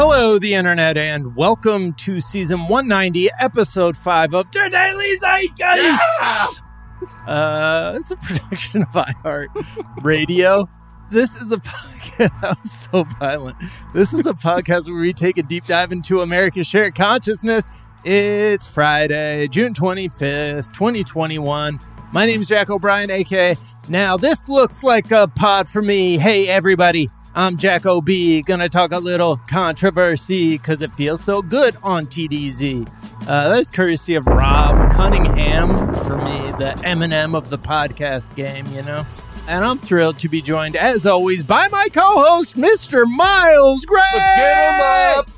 Hello, the internet, and welcome to season 190, episode 5 of Der Daily Zeitgeist. Uh, it's a production of iHeart Radio. This is a podcast. That was so violent. This is a podcast where we take a deep dive into America's shared consciousness. It's Friday, June 25th, 2021. My name is Jack O'Brien, aka. Now, this looks like a pod for me. Hey, everybody. I'm Jack OB, gonna talk a little controversy because it feels so good on TDZ. Uh, that is courtesy of Rob Cunningham for me, the Eminem of the podcast game, you know. And I'm thrilled to be joined, as always, by my co-host, Mr. Miles Gray. Get him up.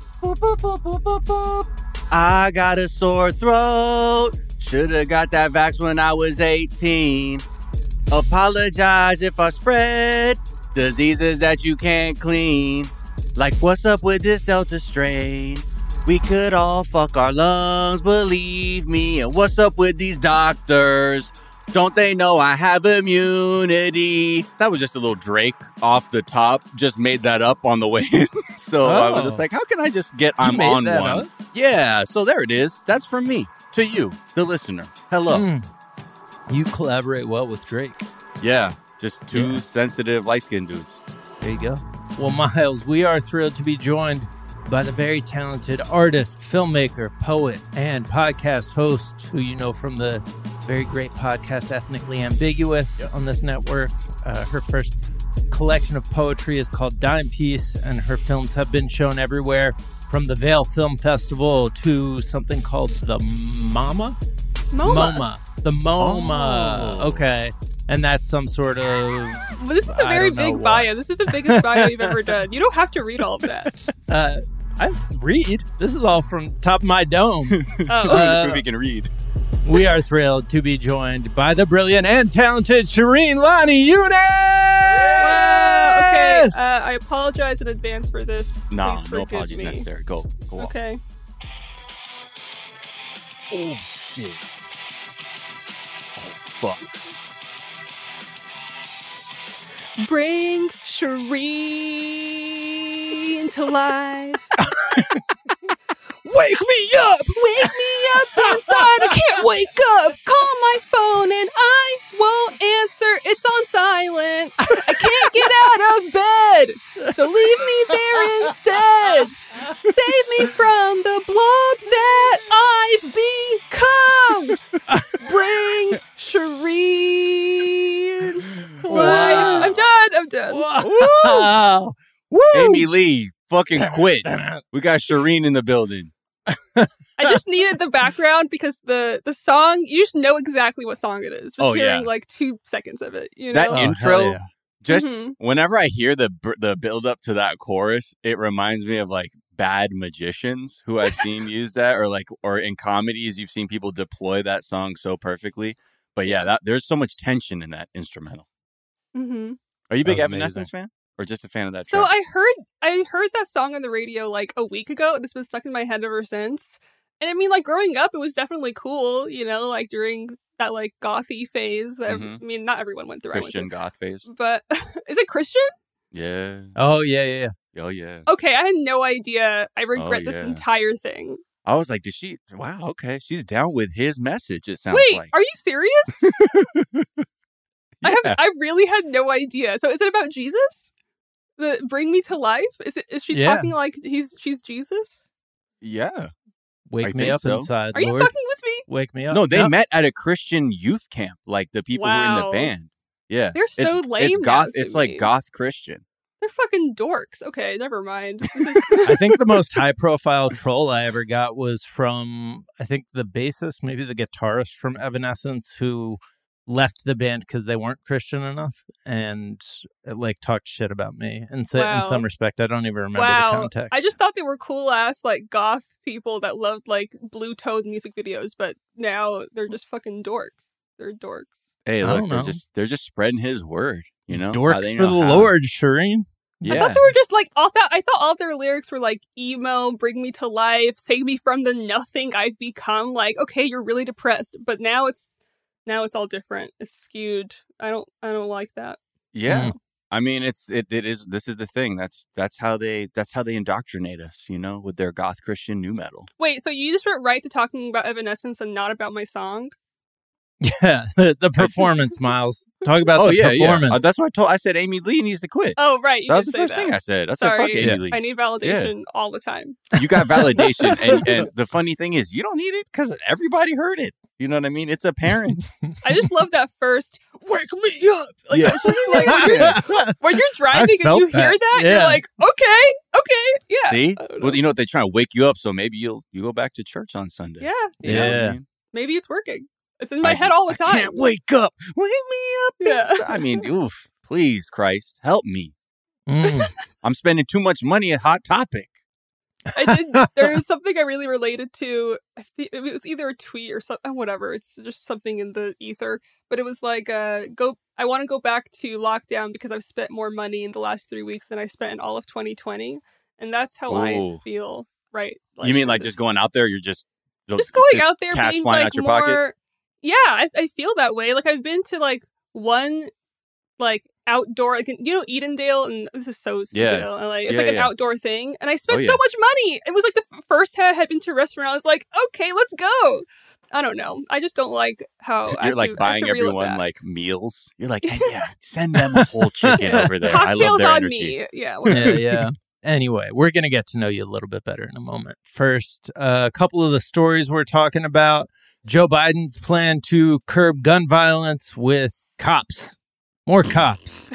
I got a sore throat. Should've got that vax when I was 18. Apologize if I spread diseases that you can't clean. Like, what's up with this Delta strain? We could all fuck our lungs, believe me. And what's up with these doctors? Don't they know I have immunity? That was just a little Drake off the top. Just made that up on the way in. so I was just Oh. like, how can I just get I'm on one? up? Yeah, so there it is. That's from me to you, the listener. Hello. Mm. You collaborate well with Drake. Yeah, just two Yeah. sensitive light skinned dudes. There you go. Well, Miles, we are thrilled to be joined by the very talented artist, filmmaker, poet, and podcast host who you know from the very great podcast Ethnically Ambiguous Yep. on this network. Uh, her first collection of poetry is called Dime Piece, and her films have been shown everywhere from the Vail Film Festival to something called the Mama? MoMA. The MoMA. Oh. Okay. And that's some sort of Well, this is a very don't big what. bio. This is the biggest bio you've ever done. You don't have to read all of that. Uh, I read. This is all from top of my dome. Oh, Uh, Prove can read. we are thrilled to be joined by the brilliant and talented Shereen Lani Younes. Wow, okay. Uh, I apologize in advance for this. No, Please no apologies me. necessary. Go, go on. Okay. Oh shit. Oh fuck. Bring Shereen to life. Wake me up! Wake me up inside. I can't wake up. Call my phone and I won't answer. It's on silent. I can't get out of bed. So leave me there instead. Save me done. Wow! Woo! Amy Lee, fucking quit. We got Shereen in the building. I just needed the background because the the song you just know exactly what song it is. Just Oh, hearing yeah. like two seconds of it. You That know? Oh, intro, yeah. just Mhm. whenever I hear the the build up to that chorus, it reminds me of like bad magicians who I've seen use that, or like or in comedies you've seen people deploy that song so perfectly. But yeah, that there's so much tension in that instrumental. Mhm. Are you a big Evanescence fan, or just a fan of that? So? I heard I heard that song on the radio like a week ago, and it's been stuck in my head ever since. And I mean, like growing up, it was definitely cool. You know, like during that like gothy phase. That, Mhm. I mean, not everyone went through. I went Christian goth phase. But is it Christian? Yeah. Oh yeah, yeah, yeah. Oh yeah. Okay, I had no idea. I regret this yeah. entire thing. I was like, did she? Wow. Okay, she's down with his message. It sounds Wait, like. are you serious? I have I really had no idea. So is it about Jesus? The bring me to life? Is it is she Yeah. talking like he's she's Jesus? Yeah. Wake I me think up so. inside, Are you Lord. fucking with me? Wake me up. No, they Yep. met at a Christian youth camp, like the people who were in the band. Yeah. They're so it's, lame It's now goth. to It's like goth Christian. They're fucking dorks. Okay, never mind. I think the most high profile troll I ever got was from I think the bassist, maybe the guitarist from Evanescence who left the band because they weren't Christian enough and uh, like talked shit about me. And so in some respect I don't even remember the context. I just thought they were cool ass like goth people that loved like blue toed music videos, but now they're just fucking dorks. They're dorks. Hey, look, they're know. just they're just spreading his word. You know, dorks for know the how. Lord, Shereen. Yeah. I thought they were just like all that. I thought all their lyrics were like emo, bring me to life, save me from the nothing I've become. Like, okay, you're really depressed, but now it's now it's all different. It's skewed. I don't I don't like that. yeah. I mean, it's it, it is. This is the thing. That's that's how they that's how they indoctrinate us. You know, with their goth Christian nu metal. Wait, so you just went right to talking about Evanescence and not about my song? Yeah, the, the performance, Miles. Talk about oh the yeah, performance. yeah. Uh, that's what I told. I said Amy Lee needs to quit. Oh, right. You that was did the say first that. thing I said. I said, fuck Sorry. Amy Yeah. Lee. I need validation all the time. You got validation, and, and the funny thing is, you don't need it because everybody heard it. You know what I mean? It's apparent. I just love that first "Wake me up!" Like, Yeah. that's just like when you're driving and felt you hear that. that, you're like, "Okay, okay, yeah." See, well, you know what? They try to wake you up, so maybe you'll you go back to church on Sunday. Yeah, You know what I Yeah. mean? maybe it's working. It's in my I- head all the I time. can't wake up. Wake me up. Yeah. I mean, oof, please, Christ, help me. Mm. I'm spending too much money at Hot Topic. I did. There was something I really related to. It was either a tweet or something, whatever. It's just something in the ether. But it was like, uh, go. I want to go back to lockdown because I've spent more money in the last three weeks than I spent in all of 2020, and that's how I feel. Right? you mean like just going out there? You're just just going out there cash being flying like out your more. pocket? Yeah, I, I feel that way. Like I've been to like one like outdoor, like you know Edendale, and this is so stupid. Yeah. LA. It's Yeah, like an yeah. outdoor thing, and I spent Oh, so much money. It was like the f- first time I had been to a restaurant. I was like, okay, let's go. I don't know. I just don't like how I You're have like to- I have buying to everyone like meals. You're like, hey, yeah, send them a whole chicken over there. I love Cocktails their on energy. me. Yeah. yeah, yeah. Anyway, we're going to get to know you a little bit better in a moment. First, uh, a couple of the stories we're talking about Joe Biden's plan to curb gun violence with cops, more cops.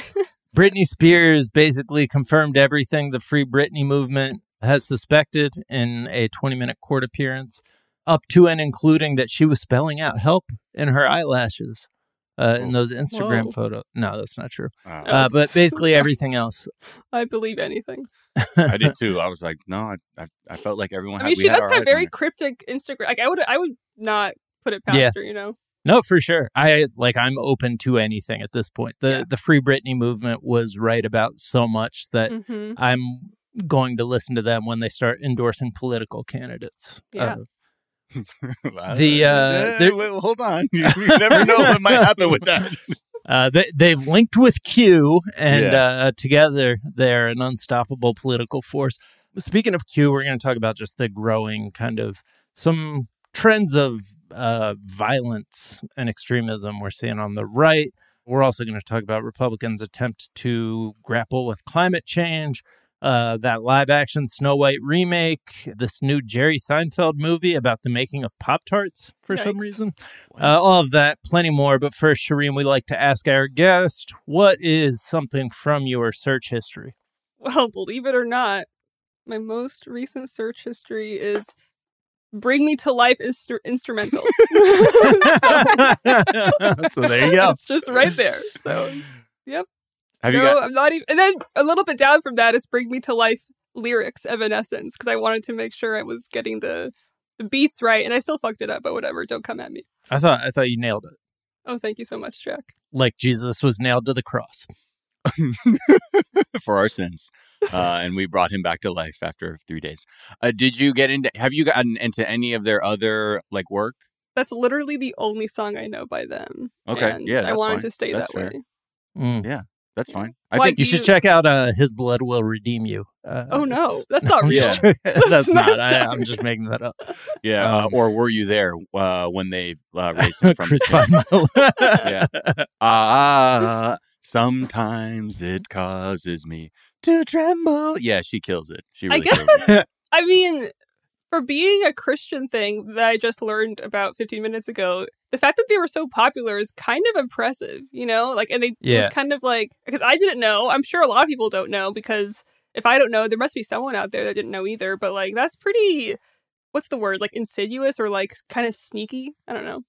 Britney Spears basically confirmed everything the Free Britney movement has suspected in a 20 minute court appearance, up to and including that she was spelling out help in her eyelashes. Uh, in those Instagram Whoa. photos. No, that's not true. Oh, Uh, but basically everything else. I believe anything. I did too. I was like, no, I, I, I felt like everyone. I had, mean, we she had does our have very cryptic Instagram. Like I would, I would not put it past Yeah. her. You know. No, for sure. I like I'm open to anything at this point. The Yeah. the Free Britney movement was right about so much that hmm I'm going to listen to them when they start endorsing political candidates. Yeah. Uh, The, uh, there- wait, hold on. You, you never know what might happen with that. uh, they they've linked with Q, and Yeah. uh, together they're an unstoppable political force. Speaking of Q, we're going to talk about just the growing kind of some trends of uh, violence and extremism we're seeing on the right. We're also going to talk about Republicans' attempt to grapple with climate change, uh, that live action Snow White remake, this new Jerry Seinfeld movie about the making of Pop Tarts for some Yikes. reason. Uh, all of that, plenty more. But first, Shereen, we like to ask our guest, what is something from your search history? Well, believe it or not, my most recent search history is "Bring Me to Life" instru- instrumental. so there you go. It's just right there. So yep. Have you no, got? I'm not even. And then a little bit down from that is "Bring Me to Life" lyrics, Evanescence, because I wanted to make sure I was getting the the beats right, and I still fucked it up. But whatever, don't come at me. I thought I thought you nailed it. Oh, thank you so much, Jack. Like Jesus was nailed to the cross. for our sins. Uh, and we brought him back to life after three days. Uh, did you get into? Have you gotten into any of their other like work? That's literally the only song I know by them. Okay, and yeah, I that's wanted fine. to stay That's that fair. way. Mm. That's Yeah. fine. I Why think do You should you- check out uh, His Blood Will Redeem You. Uh, Oh no, that's not real. just. That's That's not. not I, I'm just making that up. yeah. uh, Um, or were you there uh, when they uh, raised him from? Crucified my Yeah. Ah, sometimes it causes me to tremble. Yeah, she kills it. She I really guess kills it. I mean, for being a Christian thing that I just learned about 15 minutes ago, the fact that they were so popular is kind of impressive, you know? Like, and they it Yeah. was kind of like, because I didn't know. I'm sure a lot of people don't know because if I don't know, there must be someone out there that didn't know either. But like, that's pretty, what's the word? Like insidious or like kind of sneaky? I don't know.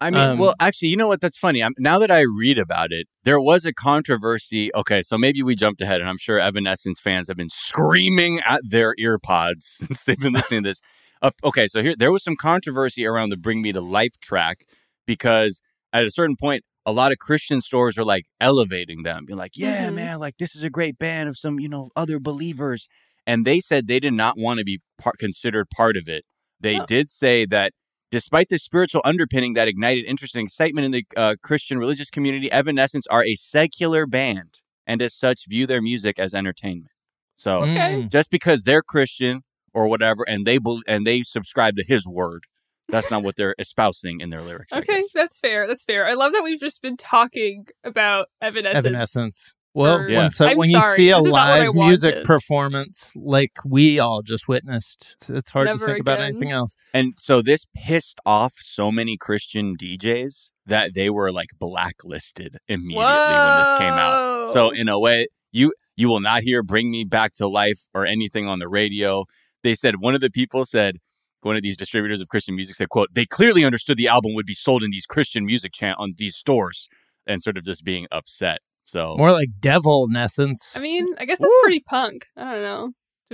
I mean, Um, well, actually, you know what? That's funny. I'm, now that I read about it, there was a controversy. Okay, so maybe we jumped ahead, and I'm sure Evanescence fans have been screaming at their earpods since they've been listening to this. Uh, okay, so here there was some controversy around the "Bring Me to Life" track because at a certain point, a lot of Christian stores are like elevating them, being like, "Yeah, Mhm. man, like this is a great band of some you know other believers," and they said they did not want to be part, considered part of it. They Oh. did say that Despite the spiritual underpinning that ignited interest and excitement in the uh, Christian religious community, Evanescence are a secular band and as such view their music as entertainment. So Okay. Mm. just because they're Christian or whatever and they bel and they subscribe to his word, that's not what they're espousing in their lyrics. Okay, that's fair. That's fair. I love that we've just been talking about Evanescence. Evanescence. Well, Or- Yeah. when, so, when you see a this is not what I live music performance like we all just witnessed, it's, it's hard Never to think about anything else. And so this pissed off so many Christian DJs that they were like blacklisted immediately when this came out. So in a way, you you will not hear "Bring Me Back to Life" or anything on the radio. They said one of the people said one of these distributors of Christian music said, "quote They clearly understood the album would be sold in these Christian music chan on these stores," and sort of just being upset. So More like devil in essence. I mean, I guess that's Woo. pretty punk. I don't know.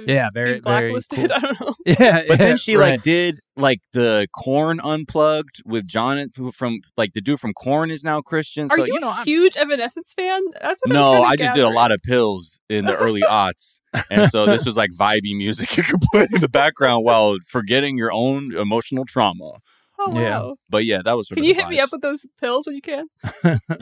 Yeah, be very, very blacklisted. cool. I don't know. Yeah, But yeah, then she right. like did like the Korn unplugged with John who from like the dude from Korn is now Christian. Are so you, you know, a I'm- huge Evanescence fan? That's what I'm no, kinda I just did a lot of pills in the early aughts, and so this was like vibey music you could put in the background while forgetting your own emotional trauma. Oh, Yeah. wow. But yeah, that was. Sort Can of you the hit me up with those pills when you can?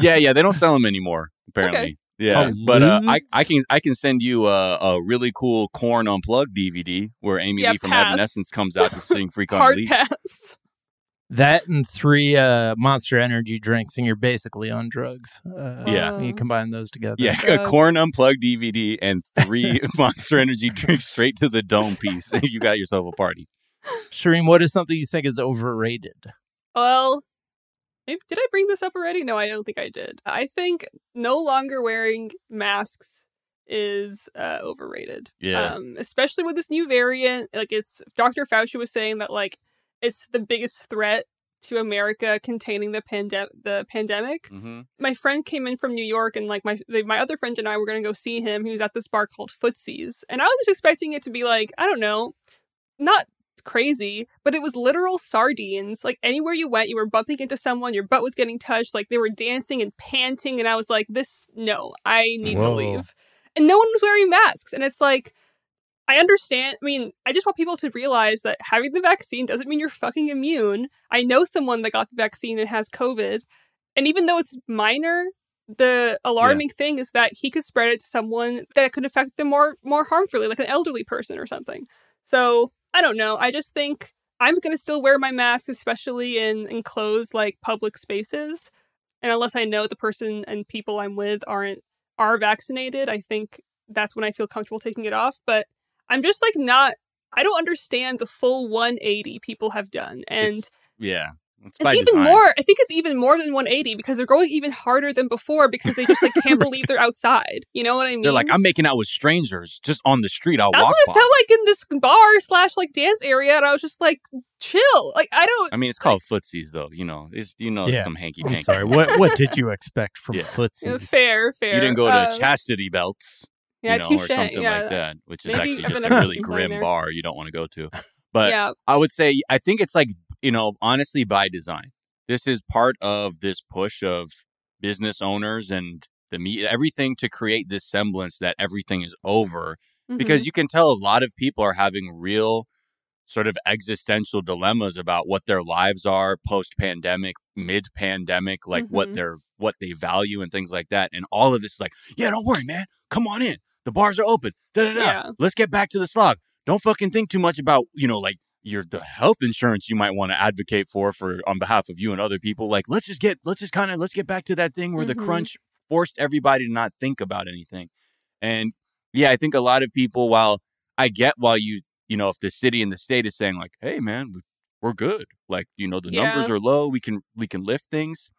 Yeah, yeah, they don't sell them anymore apparently. Okay. Yeah, Oh, but uh, I? I can I can send you a, a really cool Korn unplugged DVD where Amy Yeah, Lee from pass. Evanescence comes out to sing "Freak on Hard pass. that and three uh, Monster Energy drinks, and you're basically on drugs. Uh, Yeah. when you combine those together. Yeah, a Korn unplugged DVD and three Monster Energy drinks straight to the dome piece. you got yourself a party. Shereen, what is something you think is overrated? Well, maybe, did I bring this up already? No, I don't think I did. I think no longer wearing masks is uh, overrated. Yeah. Um, especially with this new variant. Like it's Dr. Fauci was saying that like it's the biggest threat to America containing the pandemic. The pandemic. Mm-hmm. My friend came in from New York, and like my the, my other friend and I were going to go see him. He was at this bar called Footsies, and I was just expecting it to be like I don't know, not crazy, but it was literal sardines. Like anywhere you went, you were bumping into someone, your butt was getting touched, like they were dancing and panting, and I was like, this no, I need to leave. And no one was wearing masks, and it's like. I understand. I mean, I just want people to realize that having the vaccine doesn't mean you're fucking immune. I know someone that got the vaccine and has COVID. And even though it's minor, the alarming thing is that he could spread it to someone that could affect them more more harmfully, like an elderly person or something. So I don't know. I just think I'm gonna still wear my mask, especially in enclosed like public spaces. And unless I know the person and people I'm with aren't are vaccinated, I think that's when I feel comfortable taking it off. But I'm just like not I don't understand the full 180 people have done. And It's Yeah, it's, it's even design. more. I think it's even more than 180 because they're going even harder than before because they just like can't believe they're outside. You know what I mean? They're like, I'm making out with strangers just on the street. I'll That's walk what by. it felt like in this bar slash like dance area, and I was just like, chill. Like I don't. I mean, it's called footsies, though. You know, it's you know Yeah. some hanky I'm panky. sorry. What what did you expect from Yeah. uh, footsies? fair, fair. You didn't go to Uh, chastity belts, yeah, you know, touche, or something yeah, like that, which is Maybe actually just a really grim there. bar you don't want to go to. But yeah, I would say I think it's like you know honestly by design. This is part of this push of business owners and the me everything to create this semblance that everything is over mhm. because you can tell a lot of people are having real sort of existential dilemmas about what their lives are post pandemic mid pandemic like what Mhm. they're what they value and things like that and all of this is like yeah don't worry man come on in the bars are open da da da Yeah. let's get back to the slog don't fucking think too much about you know like your the health insurance you might want to advocate for for on behalf of you and other people like let's just get let's just kind of let's get back to that thing where Mhm. the crunch forced everybody to not think about anything. And yeah i think a lot of people while i get while you you know if the city and the state is saying like hey man we- we're good like you know the numbers are low we can we can lift things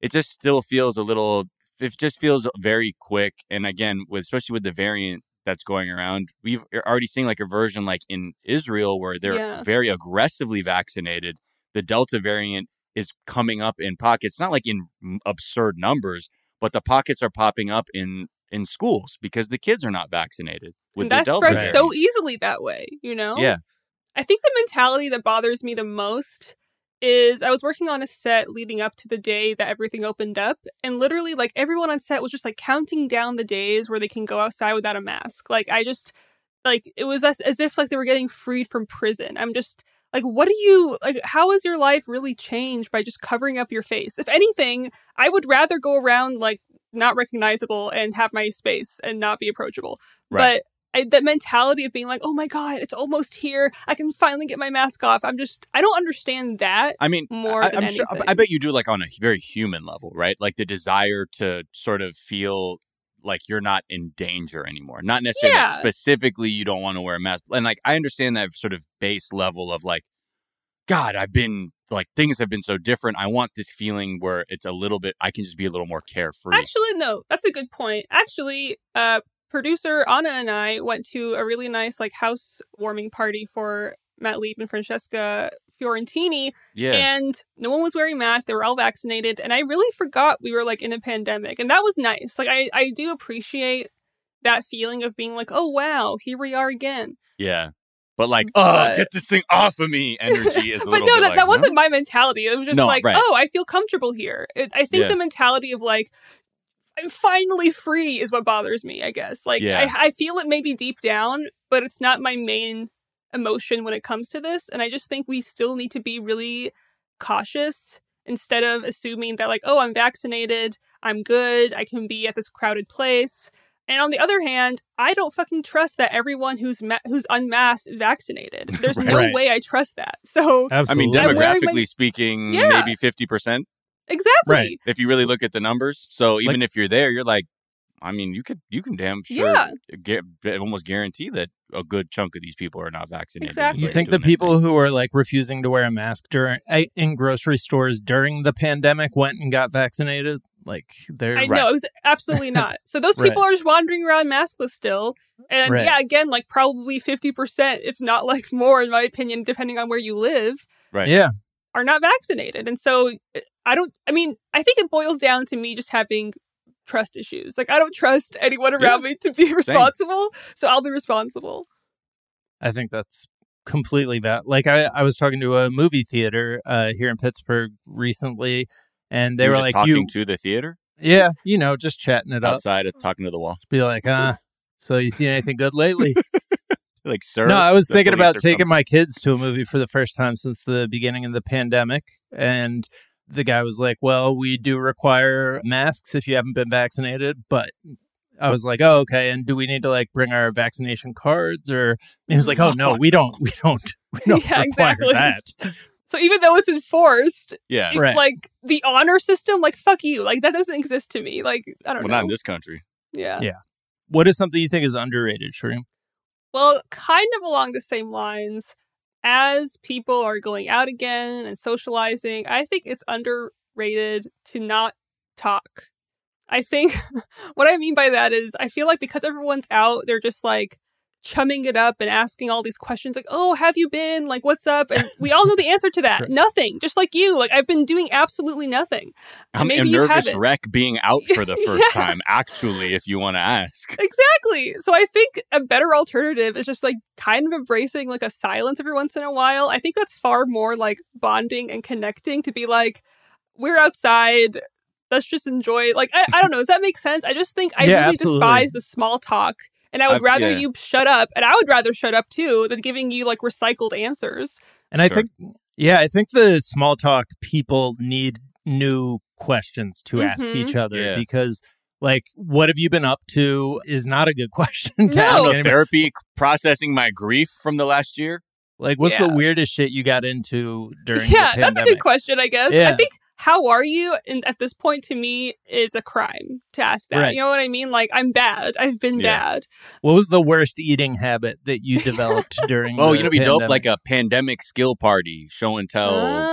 it just still feels a little it just feels very quick. And again with especially with the variant that's going around we've already seen like a version like in israel where they're Yeah. very aggressively vaccinated the delta variant is coming up in pockets not like in absurd numbers but the pockets are popping up in in schools because the kids are not vaccinated with that the delta spreads variant. so easily that way. You know. yeah I think the mentality that bothers me the most is I was working on a set leading up to the day that everything opened up, and literally, like, everyone on set was just like counting down the days where they can go outside without a mask. Like, I just, like, it was as, as if like they were getting freed from prison. I'm just, like what do you like how has your life really changed by just covering up your face if anything i would rather go around like not recognizable and have my space and not be approachable Right. but I, that mentality of being like oh my god it's almost here i can finally get my mask off i'm just i don't understand that I mean, more I, than I'm sure. I bet you do like on a very human level, right? Like the desire to sort of feel like you're not in danger anymore. Not necessarily like, Yeah. specifically you don't want to wear a mask, and like I understand that sort of base level of like, God, I've been like things have been so different. I want this feeling where it's a little bit. I can just be a little more carefree. Actually, no, that's a good point. Actually, uh, producer Anna and I went to a really nice like house warming party for Matt Lieb and Francesca Fiorentini, yeah, and no one was wearing masks. They were all vaccinated, and I really forgot we were like in a pandemic, and that was nice. Like I, I do appreciate that feeling of being like, oh wow, here we are again. yeah. But like, But- oh, get this thing off of me! Energy is a but little no, that, like, that wasn't my mentality. It was just No, like, right. oh, I feel comfortable here. It, I think Yeah. the mentality of like, I'm finally free is what bothers me, I guess. Like, Yeah. I, I feel it maybe deep down, but it's not my main emotion when it comes to this. And I just think we still need to be really cautious instead of assuming that, like, oh, I'm vaccinated, I'm good, I can be at this crowded place. And on the other hand, I don't fucking trust that everyone who's ma- who's unmasked is vaccinated. There's no way I trust that. So I mean, Absolutely. I'm demographically my- speaking, Yeah. maybe fifty percent. Exactly, Right. if you really look at the numbers. So even if you're there, you're like, I mean, you could you can damn sure Yeah. get, almost guarantee that a good chunk of these people are not vaccinated. Exactly. You think the people thing. who are like refusing to wear a mask during eh, in grocery stores during the pandemic went and got vaccinated? Like they're I know, it was absolutely not. So those people are just wandering around maskless still. And Right. yeah, again, like probably 50%, if not like more, in my opinion, depending on where you live, Right. Yeah, are not vaccinated. And so eh, I don't, I mean, I think it boils down to me just having trust issues. Like I don't trust anyone around me to be responsible. So I'll be responsible. I think that's completely valid. Like I, I was talking to a movie theater uh, here in Pittsburgh recently, and they You were just like, talking "You, to the theater yeah, you know, just chatting it up." outside, of talking to the wall. Be like, uh, so you seen anything good lately? Like, sir. no, I was thinking about taking coming. my kids to a movie for the first time since the beginning of the pandemic, and the guy was like, "Well, we do require masks if you haven't been vaccinated, but." I was like, "Oh, okay." And do we need to like bring our vaccination cards, or he was like, "Oh no, we don't, we don't, we don't Yeah, require exactly. that." So even though it's enforced, Yeah. it- Right. like the honor system, like fuck you. Like that doesn't exist to me. Like I don't Well, know. not in this country. yeah. Yeah. What is something you think is underrated, Shereen? Well, kind of along the same lines, as people are going out again and socializing, I think it's underrated to not talk. I think what I mean by that is I feel like because everyone's out, they're just like chumming it up and asking all these questions like, "Oh, have you been? Like what's up?" And we all know the answer to that. Right. Nothing. Just like you. Like I've been doing absolutely nothing. I'm Maybe a nervous wreck being out for the first Yeah. time, actually, if you want to ask. Exactly. So I think a better alternative is just like kind of embracing like a silence every once in a while. I think that's far more like bonding and connecting to be like, we're outside. Let's just enjoy. Like, I, I don't know. Does that make sense? I just think I Yeah, really absolutely. despise the small talk. And I would I've- rather yeah. you shut up. And I would rather shut up too than giving you like recycled answers. And I Sure. think, yeah, I think the small talk people need new questions to ask Mhm. each other Yeah. because, like, what have you been up to is not a good question to No. ask. Therapy processing my grief from the last year. Like, what's the weirdest shit you got into during yeah, the that's a good question, I guess. I Yeah. think how are you? And at this point, to me, is a crime to ask that. Right. You know what I mean? Like, I'm bad. I've been Yeah. bad. What was the worst eating habit that you developed during? Oh, you know, be dope like a pandemic skill party, show and tell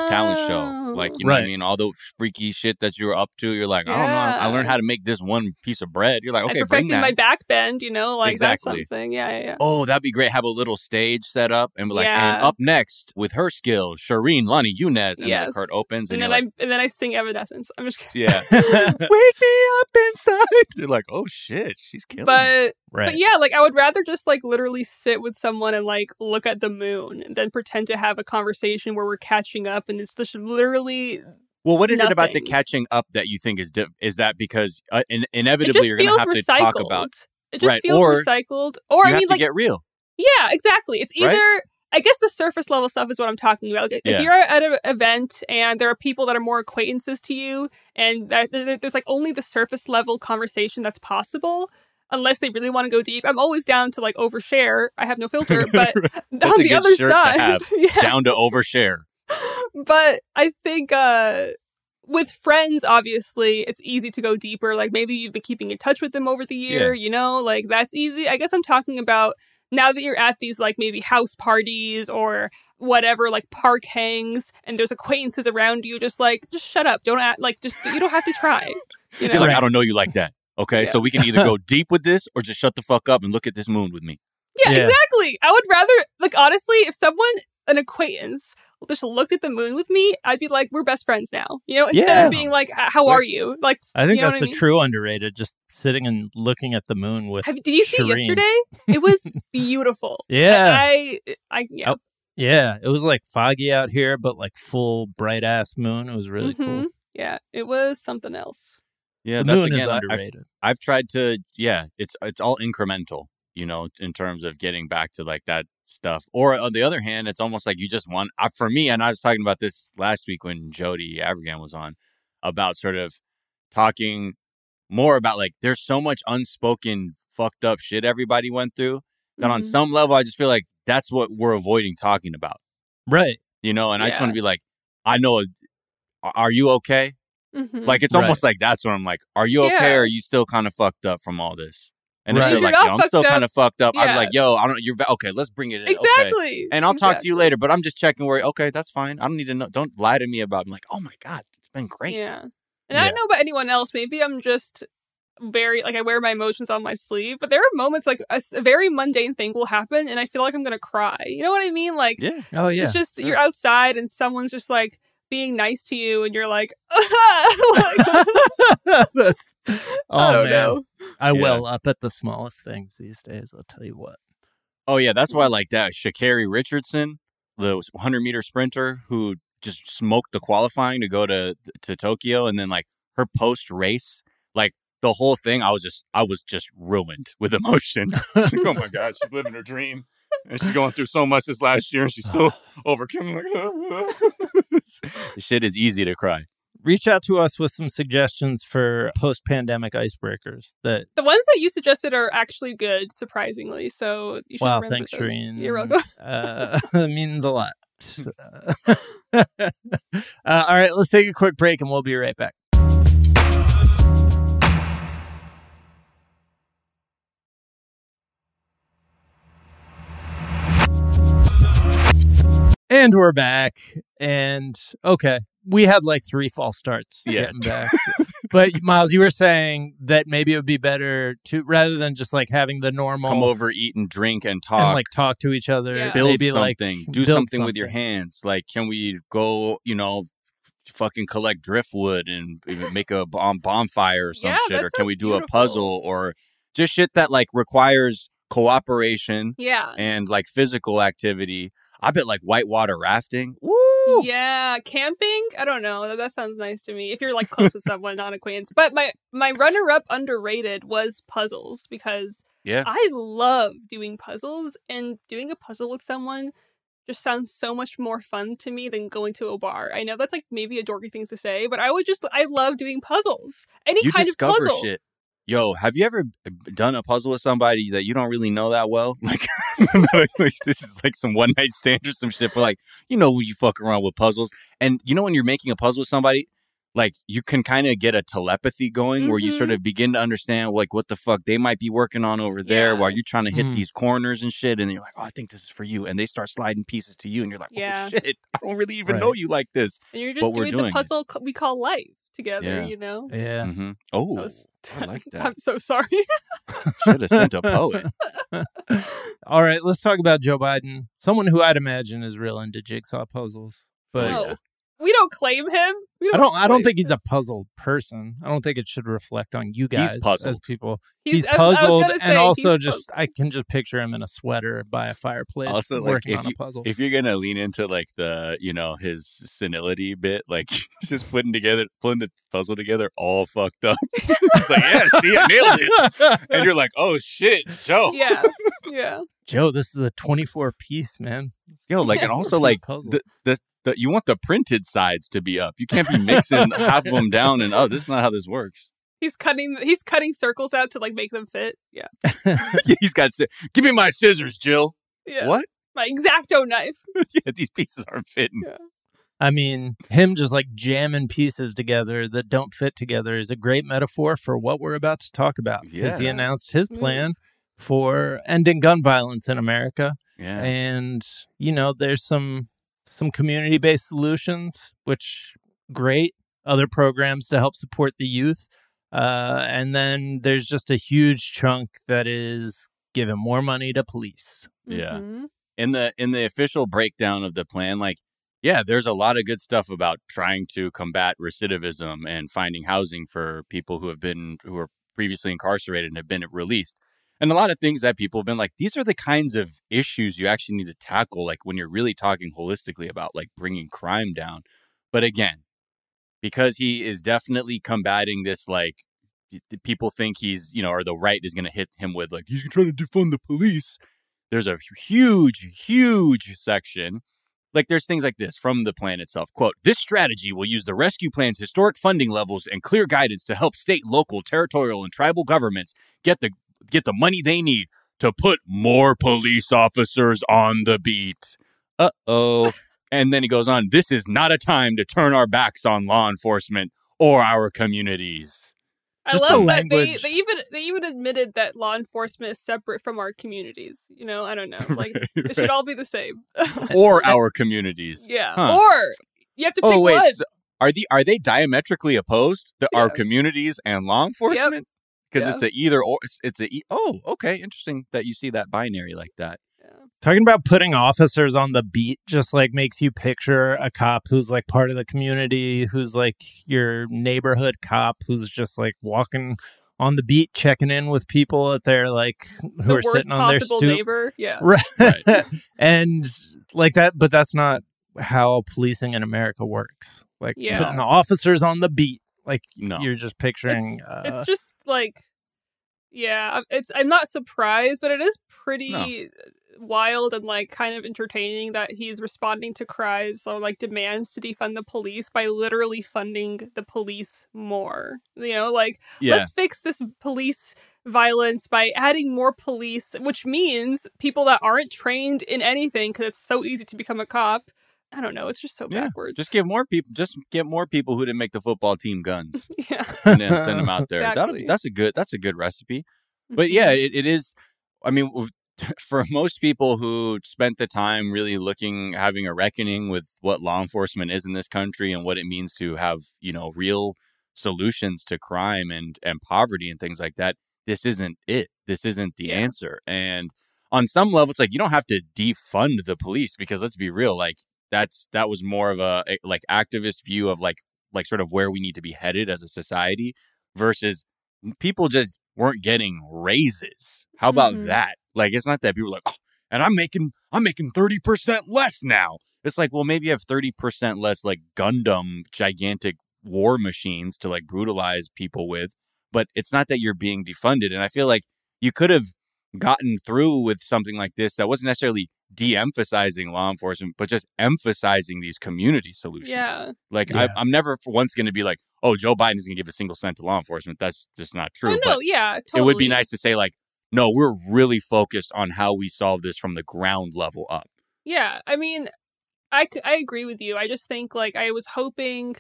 talent show. Oh. Like, you know what I mean? All the freaky shit that you were up to. You're like, I don't know. I learned how to make this one piece of bread. You're like, I okay, bring perfected that. my back bend, you know, like Exactly. that's something. Yeah, yeah, yeah. Oh, that'd be great. Have a little stage set up and be like, and up next with her skills, Shereen Lani Younes. And Yes. the card opens and, And then like, I and then I sing Evanescence. I'm just kidding. yeah. Wake me up inside. They're like, oh shit, she's killing. But right. but yeah, like I would rather just like literally sit with someone and like look at the moon than pretend to have a conversation where we're catching up and it's just literally Well, what is it about the catching up that you think is di- is that because uh, in- inevitably you're going to have to talk about it just Right, feels or recycled. Or you I have mean to like get real. Yeah, exactly. It's Right? I guess the surface level stuff is what I'm talking about. Like, Yeah. If you're at an event and there are people that are more acquaintances to you, and there's like only the surface level conversation that's possible, unless they really want to go deep. I'm always down to like overshare. I have no filter, but on the other to side, have. yeah. Down to overshare. But I think uh, with friends, obviously, it's easy to go deeper. Like maybe you've been keeping in touch with them over the year. You know, like that's easy. I guess I'm talking about now that you're at these like maybe house parties or whatever like park hangs and there's acquaintances around you just like just shut up don't act like just you don't have to try you know You're like, Right. I don't know you like that. Okay, Yeah. so we can either go deep with this or just shut the fuck up and look at this moon with me. yeah, Yeah. exactly i would rather like honestly if someone an acquaintance just looked at the moon with me i'd be like we're best friends now you know instead Yeah. of being like "Uh, how are you like I think You know that's what I the mean? true underrated. Just sitting and looking at the moon with. have, did you see it yesterday it was beautiful Yeah, i i yeah Oh, yeah. It was like foggy out here, but like full bright ass moon. It was really cool. Mhm. yeah it was something else Yeah, the that's moon again. is I- I've, underrated. I've tried to. Yeah, it's it's all incremental. You know, in terms of getting back to like that stuff. Or on the other hand, it's almost like you just want. Uh, for me, and I was talking about this last week when Jody Avirgan was on about sort of talking more about like there's so much unspoken fucked up shit everybody went through that on Mhm. some level I just feel like that's what we're avoiding talking about. right. You know, and I just want to be like, I know. Are you okay? Mhm. Like it's Right. almost like that's what I'm like. Are you okay? Yeah. Or are you still kind of fucked up from all this? And Right. if you're like, yo, I'm still kind of fucked up, I'm like, yo, I don't. You're okay. Let's bring it in. Okay. exactly And I'll talk to you later. But I'm just checking where. Okay, that's fine. I don't need to know. Don't lie to me about. I'm like, oh my god, it's been great. Yeah. And I don't know about anyone else. Maybe I'm just very like I wear my emotions on my sleeve, but there are moments like a very mundane thing will happen and I feel like I'm gonna cry. You know what I mean? Like Yeah. Oh yeah. it's just Yeah. you're outside and someone's just like being nice to you and you're like, like That's. Oh I man, know. I Yeah. well up at the smallest things these days. I'll tell you what. Oh yeah, that's why I like that. Sha'Carri Richardson, the 100 meter sprinter who just smoked the qualifying to go to to Tokyo, and then like her post race, like the whole thing, I was just I was just ruined with emotion. Like, oh my god, she's living her dream, and she's going through so much this last year, and she's still overcoming. Like, shit is easy to cry. Reach out to us with some suggestions for post-pandemic icebreakers. That The ones that you suggested are actually good, surprisingly. So you should wow, remember thanks, those. Shereen. You're welcome. Uh, that means a lot. uh, all right, let's take a quick break and we'll be right back. And we're back. And okay, we had like three false starts Yeah. getting back. but Miles, you were saying that maybe it would be better to rather than just like having the normal Come over, eat and drink and talk. and like talk to each other. Yeah. build maybe something, like do build something, with your hands. Like, can we go, you know, fucking collect driftwood and make a bomb um, bonfire or some Yeah, shit? Or can we sounds do a puzzle or just shit that like requires cooperation Yeah. and like physical activity? I bet like whitewater rafting. Woo! Yeah, camping. I don't know. That, sounds nice to me. If you're like close with someone, not acquaintance. But my my runner up underrated was puzzles because Yeah. I love doing puzzles and doing a puzzle with someone just sounds so much more fun to me than going to a bar. I know that's like maybe a dorky thing to say, but I would just I love doing puzzles. Any You kind of puzzle. shit. Yo, have you ever done a puzzle with somebody that you don't really know that well? Like, this is like some one night stand or some shit, but like, you know, when you fuck around with puzzles, and you know, when you're making a puzzle with somebody, like you can kind of get a telepathy going where you sort Mhm. of begin to understand like what the fuck they might be working on over there Yeah. while you're trying to hit Mm. these corners and shit, and you're like, oh, I think this is for you, and they start sliding pieces to you, and you're like, Yeah. oh shit, I don't really even Right. know you like this. And you're just doing, doing the puzzle co- we call life together, Yeah. you know? Yeah. hmm Oh, That was- I like that. I'm so sorry. Should have sent a poet. All right, let's talk about Joe Biden. Someone who I'd imagine is real into jigsaw puzzles. But Oh, yeah. We don't claim him. We I don't I don't claim think he's a puzzled person. I don't think it should reflect on you guys as puzzled. people. He's, He's, I- I puzzled say, and also he's just puzzled. I can just picture him in a sweater by a fireplace Also, like, working if on a puzzle. if you're gonna lean into like the you know his senility bit, like he's just putting together putting the puzzle together all fucked up. it's like, yeah, see, I nailed it. And you're like, oh shit, Joe. yeah, yeah. Joe, this is a 24 piece, man. Yo, like, and also like the, the the you want the printed sides to be up. You can't be mixing half of them down and oh, this is not how this works. He's cutting he's cutting circles out to like make them fit. Yeah. He's got give me my scissors, Jill. Yeah. What? My X-Acto knife. yeah, these pieces aren't fitting. Yeah. I mean, him just like jamming pieces together that don't fit together is a great metaphor for what we're about to talk about because he announced his Mm. plan for ending gun violence in America. Yeah, And, you know, there's some some community-based solutions which great other programs to help support the youth. Uh, and then there's just a huge chunk that is giving more money to police. Yeah. Mhm. in the in the official breakdown of the plan, like yeah, there's a lot of good stuff about trying to combat recidivism and finding housing for people who have been who are previously incarcerated and have been released. And a lot of things that people have been like, these are the kinds of issues you actually need to tackle, like when you're really talking holistically about like bringing crime down. But again, because he is definitely combating this, like people think he's, you know, or the right is going to hit him with, like, he's trying to defund the police. There's a huge, huge section. Like there's things like this from the plan itself. Quote, this strategy will use the rescue plan's historic funding levels and clear guidance to help state, local, territorial, and tribal governments get the get the money they need to put more police officers on the beat. Uh oh. and then he goes on, this is not a time to turn our backs on law enforcement or our communities. I Just love the that they, they even they even admitted that law enforcement is separate from our communities. You know, I don't know. Like Right, it right. should all be the same. Or our communities. yeah. Huh. Or you have to pick Oh wait, one. so are the are they diametrically opposed? The, Our communities and law enforcement? Because Yeah. it's a either or. it's- It's a e- oh okay, interesting that you see that binary like that. Talking about putting officers on the beat just like makes you picture a cop who's like part of the community, who's like your neighborhood cop who's just like walking on the beat, checking in with people that they're like who the are worst sitting on their possible stoop. neighbor. Yeah. Right. Right. and like that, but that's not how policing in America works. Like Yeah. putting officers on the beat. Like No. you're just picturing. uh, it's just like yeah it's i'm not surprised but it is pretty wild and like kind of entertaining that he's responding to cries or like demands to defund the police by literally funding the police more you know like Yeah, let's fix this police violence by adding more police which means people that aren't trained in anything because it's so easy to become a cop i don't know it's just so Yeah, backwards just give more people. Just get more people who didn't make the football team guns yeah and then send them out there. Exactly. that's a good. That's a good recipe. But yeah, mm-hmm. it, it is. I mean, for most people who spent the time really looking, having a reckoning with what law enforcement is in this country and what it means to have, you know, real solutions to crime and and poverty and things like that, this isn't it. This isn't the Yeah. answer. And on some level, it's like you don't have to defund the police because let's be real, like that's that was more of a, a like activist view of like like sort of where we need to be headed as a society versus people just weren't getting raises. How about Mhm. that? Like it's not that people are like, oh, and I'm making I'm making 30% less now. It's like, well, maybe you have 30% less like Gundam gigantic war machines to like brutalize people with, but it's not that you're being defunded. And I feel like you could have gotten through with something like this that wasn't necessarily de-emphasizing law enforcement, but just emphasizing these community solutions. yeah Like Yeah. I, I'm never for once going to be like, oh, Joe Biden is going to give a single cent to law enforcement. That's just not true. oh, but no yeah totally. it would be nice to say like, no, we're really focused on how we solve this from the ground level up. Yeah, I mean, i i agree with you. I just think like I was hoping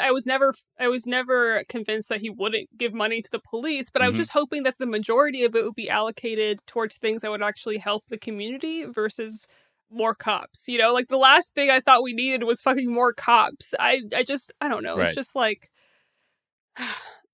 I was never I was never convinced that he wouldn't give money to the police, but I was Mhm. just hoping that the majority of it would be allocated towards things that would actually help the community versus more cops. You know, like the last thing I thought we needed was fucking more cops. I I just I don't know. Right. It's just like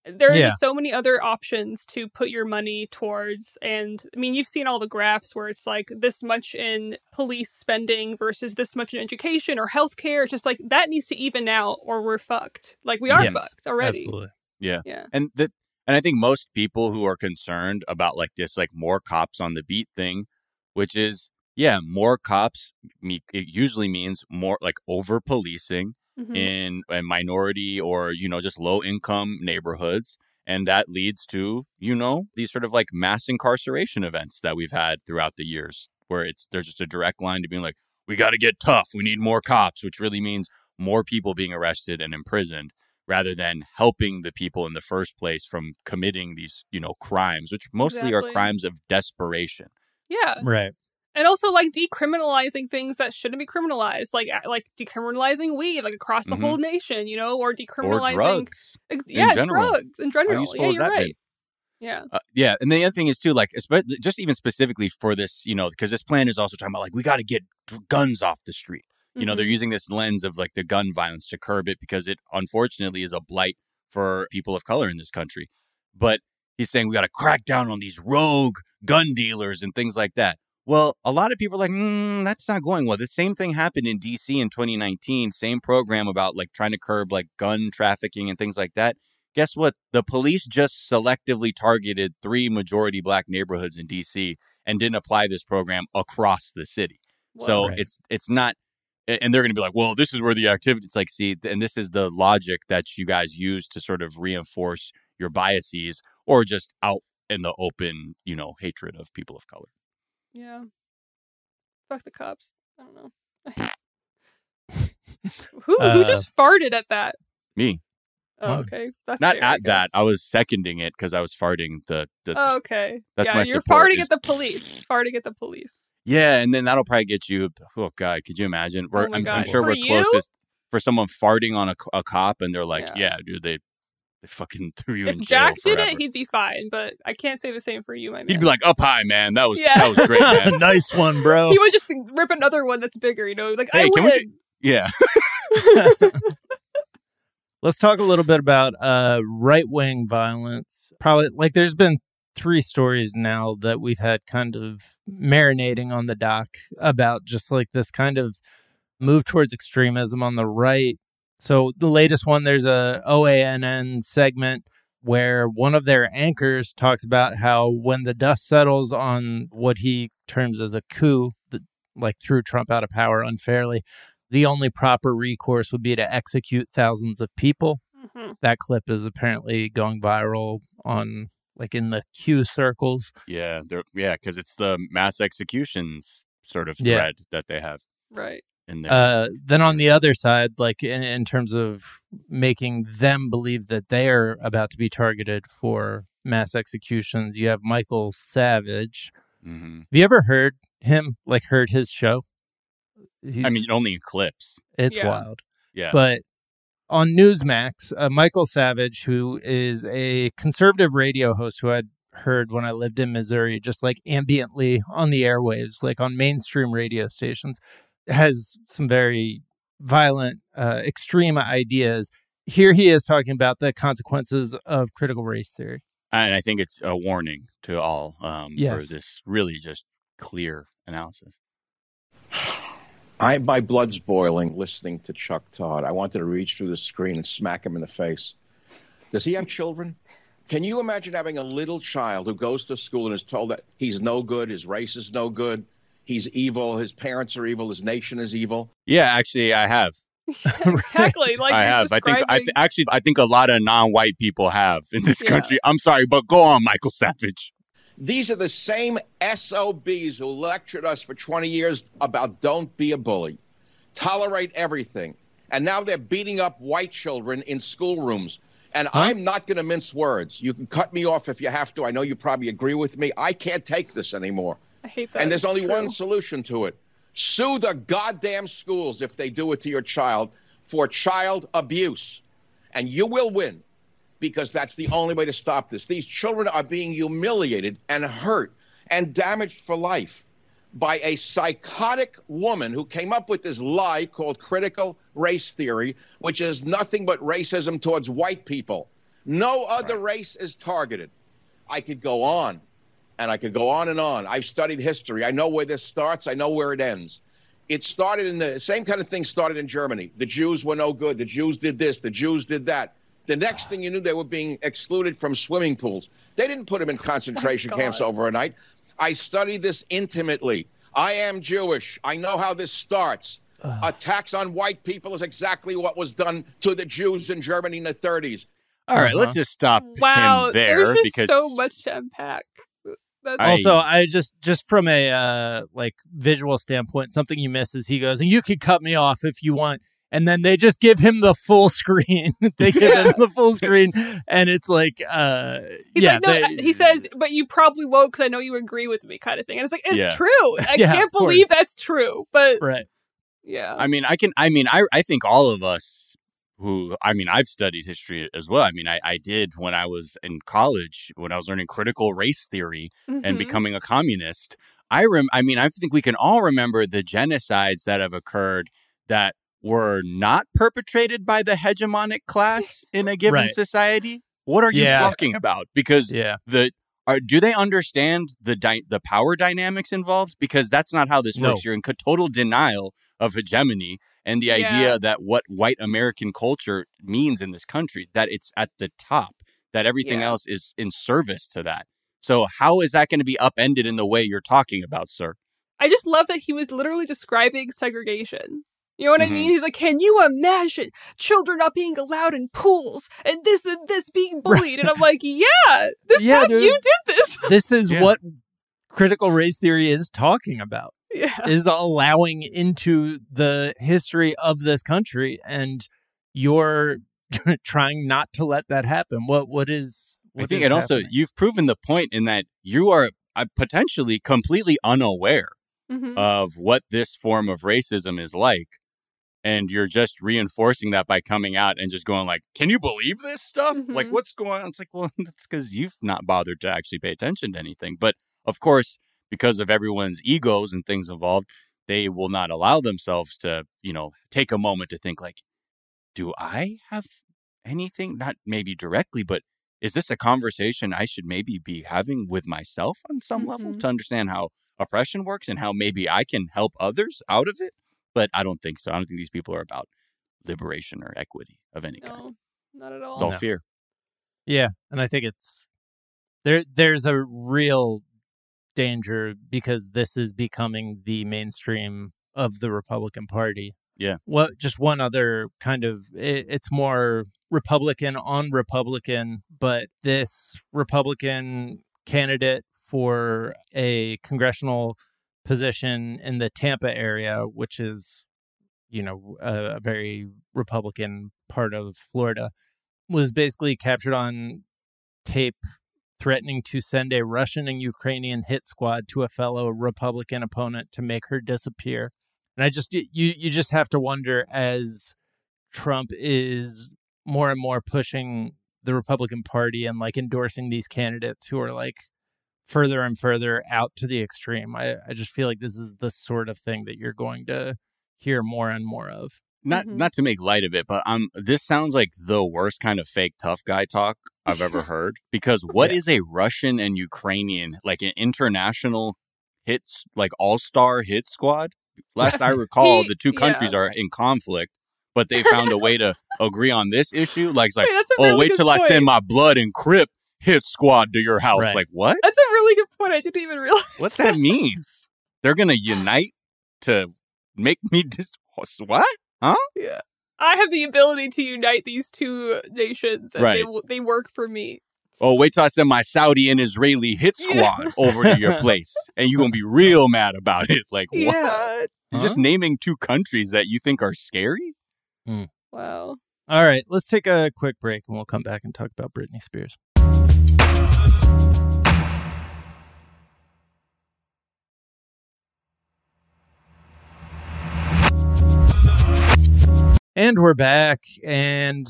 there are Yeah. just so many other options to put your money towards and i mean you've seen all the graphs where it's like this much in police spending versus this much in education or healthcare it's just like that needs to even out or we're fucked. Like we are Yes, fucked already. Absolutely. yeah. And that and I think most people who are concerned about like this like more cops on the beat thing, which is yeah, more cops me- it usually means more like over policing Mhm. in a minority or you know just low income neighborhoods and that leads to you know these sort of like mass incarceration events that we've had throughout the years where it's there's just a direct line to being like we got to get tough. We need more cops, which really means more people being arrested and imprisoned rather than helping the people in the first place from committing these, you know, crimes, which mostly Exactly. are crimes of desperation. Yeah. Right. And also like decriminalizing things that shouldn't be criminalized, like like decriminalizing weed, like across the Mhm. whole nation, you know, or Or decriminalizing drugs. Ex- in yeah, drugs in general. Yeah, you're that been? right. Yeah. Uh, yeah, and the other thing is too, like, just even specifically for this, you know, because this plan is also talking about like we got to get guns off the street. You know, they're using this lens of like the gun violence to curb it because it unfortunately is a blight for people of color in this country. But he's saying we got to crack down on these rogue gun dealers and things like that. Well, a lot of people are like, mm, that's not going well. The same thing happened in DC in 2019. Same program about like trying to curb like gun trafficking and things like that. Guess what? The police just selectively targeted three majority black neighborhoods in DC and didn't apply this program across the city. So Right. it's it's not, and they're going to be like, well, this is where the activity. It's like, see, and this is the logic that you guys use to sort of reinforce your biases or just out in the open, you know, hatred of people of color. Yeah. Fuck the cops. I don't know. who who Uh, just farted at that? Me, Oh, okay. That's not fair, I at that. I was seconding it because I was farting the. the Oh, okay. that's yeah, my you're farting is- at the police. Farting at the police. Yeah, and then that'll probably get you. Oh God, could you imagine? We're, my I'm, I'm sure For we're you? closest for someone farting on a, a cop, and they're like, Yeah. "Yeah, dude, they they fucking threw you If in jail Jack did forever." it, he'd be fine. But I can't say the same for you, my man. He'd be like, "Up high, man. That was Yeah. that was great, man." nice one, bro. he would just rip another one that's bigger. You know, like Hey, I can we- yeah, Let's talk a little bit about uh, right wing violence. Probably like there's been three stories now that we've had kind of marinating on the dock about just like this kind of move towards extremism on the right. So the latest one, there's a OANN segment where one of their anchors talks about how when the dust settles on what he terms as a coup, that like threw Trump out of power unfairly, the only proper recourse would be to execute thousands of people. Mhm. That clip is apparently going viral on like in the Q circles. yeah, they're, yeah, because it's the mass executions sort of Yeah. thread that they have Right. In there. Uh, then on the other side, like in, in terms of making them believe that they are about to be targeted for mass executions, you have Michael Savage. hmm Have you ever heard him? Like heard his show? I mean, only in clips. it's Yeah. wild. Yeah, But on Newsmax, uh, Michael Savage, who is a conservative radio host who I'd heard when I lived in Missouri, just like ambiently on the airwaves, like on mainstream radio stations, has some very violent, uh, extreme ideas. Here he is talking about the consequences of critical race theory. and I think it's a warning to all um, Yes. for this really just clear analysis. I my blood's boiling listening to Chuck Todd. I wanted to reach through the screen and smack him in the face. Does he have children? Can you imagine having a little child who goes to school and is told that he's no good, his race is no good, he's evil, his parents are evil, his nation is evil? Yeah, actually, I have. exactly. Like I you're have. I think. I th- actually, I think a lot of non-white people have in this Yeah. country. I'm sorry, but go on, Michael Savage. These are the same SOBs who lectured us for 20 years about don't be a bully, tolerate everything. And now they're beating up white children in schoolrooms. And I'm not going to mince words. You can cut me off if you have to. I know you probably agree with me. I can't take this anymore. I hate that. and there's It's only true. one solution to it sue the goddamn schools if they do it to your child for child abuse. And you will win because that's the only way to stop this. These children are being humiliated and hurt and damaged for life by a psychotic woman who came up with this lie called critical race theory, which is nothing but racism towards white people. No other race is targeted. I could go on and I could go on and on. I've studied history. I know where this starts, I know where it ends. It started in the same kind of thing started in Germany. The Jews were no good. The Jews did this. The Jews did that. The next thing you knew, they were being excluded from swimming pools. They didn't put them in concentration God. camps overnight. I studied this intimately. I am Jewish. I know how this starts. Attacks on white people is exactly what was done to the Jews in Germany in the 30s. All right, Uh-huh. let's just stop Wow, him there because there's just because so much to unpack. That's also, I just just from a uh, like visual standpoint, something you miss is he goes, and you can cut me off if you want. And then they just give him the full screen. they give him the full screen, and it's like, uh, He's yeah. like, no, they- he says, but you probably won't because I know you agree with me, kind of thing. And it's like, it's Yeah. true. I Yeah, can't of course. believe that's true. But right. yeah, I mean, I can. I mean, I I think all of us who I mean, I've studied history as well. I mean, I, I did when I was in college when I was learning critical race theory and Mhm. becoming a communist. I rem. I mean, I think we can all remember the genocides that have occurred that were not perpetrated by the hegemonic class in a given Right. society. What are you Yeah. talking about? Because Yeah. the are do they understand the dy- the power dynamics involved? Because that's not how this No. works. You're in total denial of hegemony and the Yeah. idea that what white American culture means in this country that it's at the top, that everything Yeah. else is in service to that. So how is that going to be upended in the way you're talking about, sir? I just love that he was literally describing segregation. You know what Mhm. I mean? He's like, can you imagine children not being allowed in pools and this and this being bullied? And I'm like, yeah, this Yeah, hap- dude. you did this. This is Yeah. what critical race theory is talking about. Yeah. is allowing into the history of this country and you're trying not to let that happen what what is I think is and also you've proven the point in that you are uh, potentially completely unaware Mhm. of what this form of racism is like and you're just reinforcing that by coming out and just going like can you believe this stuff like Mhm. what's going on it's like well that's because you've not bothered to actually pay attention to anything but of course because of everyone's egos and things involved they will not allow themselves to you know take a moment to think like do i have anything not maybe directly but is this a conversation i should maybe be having with myself on some level Mhm. to understand how oppression works and how maybe i can help others out of it but i don't think so i don't think these people are about liberation or equity of any kind not at all. it's all No. fear yeah and i think it's there there's a real danger because this is becoming the mainstream of the republican party Yeah. what just one other kind of it, it's more republican on republican but this republican candidate for a congressional position in the tampa area which is you know a, a very republican part of florida was basically captured on tape threatening to send a russian and ukrainian hit squad to a fellow republican opponent to make her disappear and I just you you just have to wonder as Trump is more and more pushing the Republican Party and like endorsing these candidates who are like further and further out to the extreme. I, I just feel like this is the sort of thing that you're going to hear more and more of. Not Mhm. not to make light of it but um this sounds like the worst kind of fake tough guy talk i've ever heard because what Yeah. is a russian and ukrainian like an international hits like all-star hit squad last i recall He- the two countries yeah. are in conflict but they found a way to agree on this issue like it's like Wait, that's oh really wait till i send my blood and crip hit squad to your house Right. like what That's a really good point. I didn't even realize. what that means they're gonna unite to make me dis what Yeah. I have the ability to unite these two nations, and they Right. w- they work for me. Oh, wait till I send my Saudi and Israeli hit Yeah. squad over to your place, and you're gonna be real mad about it. Like, what? Yeah. You're just naming two countries that you think are scary. Hmm. Wow. All right, let's take a quick break and we'll come back and talk about Britney Spears. And we're back. And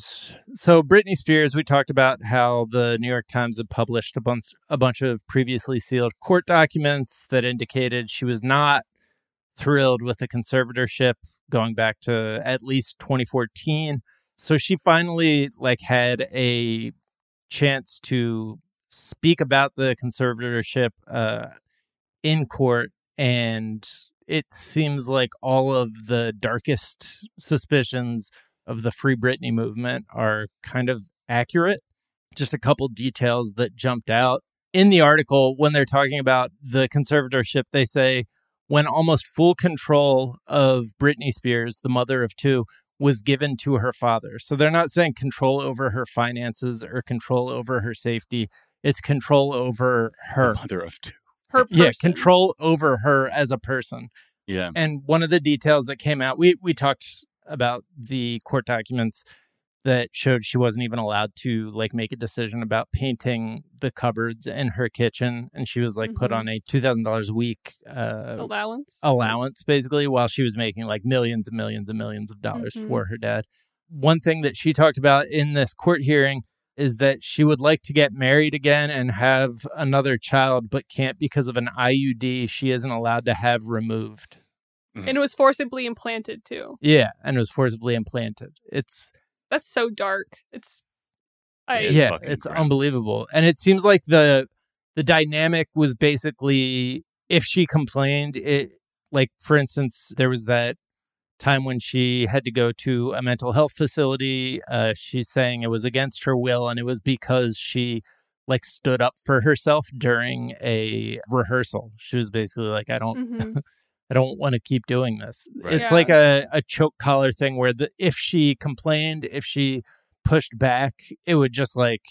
so, Britney Spears, we talked about how the New York Times had published a bunch, a bunch of previously sealed court documents that indicated she was not thrilled with the conservatorship going back to at least 2014. So she finally like had a chance to speak about the conservatorship uh, in court, and it seems like all of the darkest suspicions of the Free Britney movement are kind of accurate. Just a couple details that jumped out in the article when they're talking about the conservatorship. They say when almost full control of Britney Spears, the mother of two, was given to her father. So they're not saying control over her finances or control over her safety. It's control over her. Mother of two. Her person. yeah control over her as a person Yeah. and one of the details that came out we we talked about the court documents that showed she wasn't even allowed to like make a decision about painting the cupboards in her kitchen and she was like put Mhm. on a $2000 a week uh, allowance. allowance basically while she was making like millions and millions and millions of dollars Mhm. for her dad. One thing that she talked about in this court hearing is that she would like to get married again and have another child, but can't because of an IUD she isn't allowed to have removed. Mm-hmm. and it was forcibly implanted too. Yeah, and it was forcibly implanted. It's That's so dark. It's I It's yeah, fucking it's grim. unbelievable. And it seems like the the dynamic was basically if she complained, it like for instance, there was that time when she had to go to a mental health facility. Uh, she's saying it was against her will, and it was because she like stood up for herself during a rehearsal. She was basically like, "I don't, Mhm. I don't want to keep doing this." Right. It's Yeah. like a a choke collar thing where the if she complained, if she pushed back, it would just like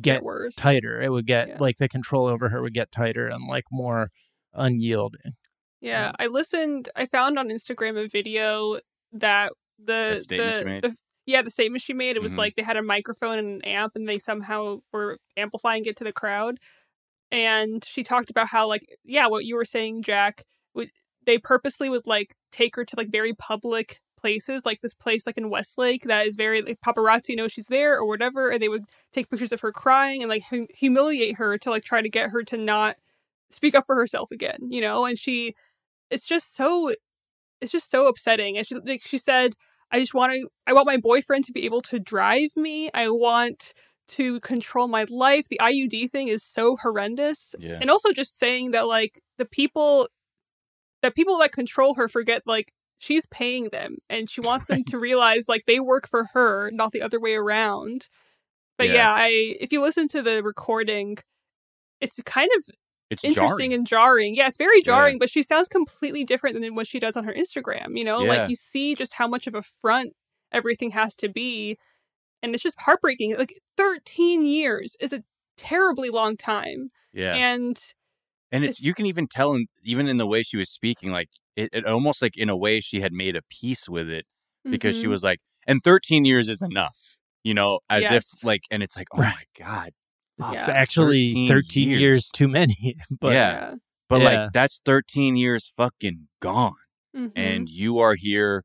get get worse. tighter. It would get Yeah. like the control over her would get tighter and like more unyielding. Yeah, I listened. I found on Instagram a video that the the, the yeah the statement she made. It was Mhm. like they had a microphone and an amp, and they somehow were amplifying it to the crowd. And she talked about how like yeah, what you were saying, Jack. Would they purposely would like take her to like very public places, like this place like in Westlake that is very like paparazzi know she's there or whatever, and they would take pictures of her crying and like hum- humiliate her to like try to get her to not speak up for herself again, you know? And she it's just so it's just so upsetting. And she like she said, I just want to I want my boyfriend to be able to drive me. I want to control my life. The IUD thing is so horrendous. Yeah. And also just saying that like the people that people that control her forget like she's paying them and she wants them to realize like they work for her, not the other way around. But Yeah. yeah, I if you listen to the recording, it's kind of It's interesting jarring. and jarring. Yeah, it's very Yeah. jarring, but she sounds completely different than what she does on her Instagram. You know, Yeah. like you see just how much of a front everything has to be. And it's just heartbreaking. Like 13 years is a terribly long time. yeah. And And it's, It's- you can even tell in, even in the way she was speaking, like it, it almost like in a way she had made a peace with it because she Mhm. was like, and 13 years is enough, you know, as Yes. if like, and it's like, oh Right. my God. It's Yeah. actually 13 13, years. years. too many. But Yeah. But Yeah. like, that's 13 years fucking gone. Mhm. And you are here.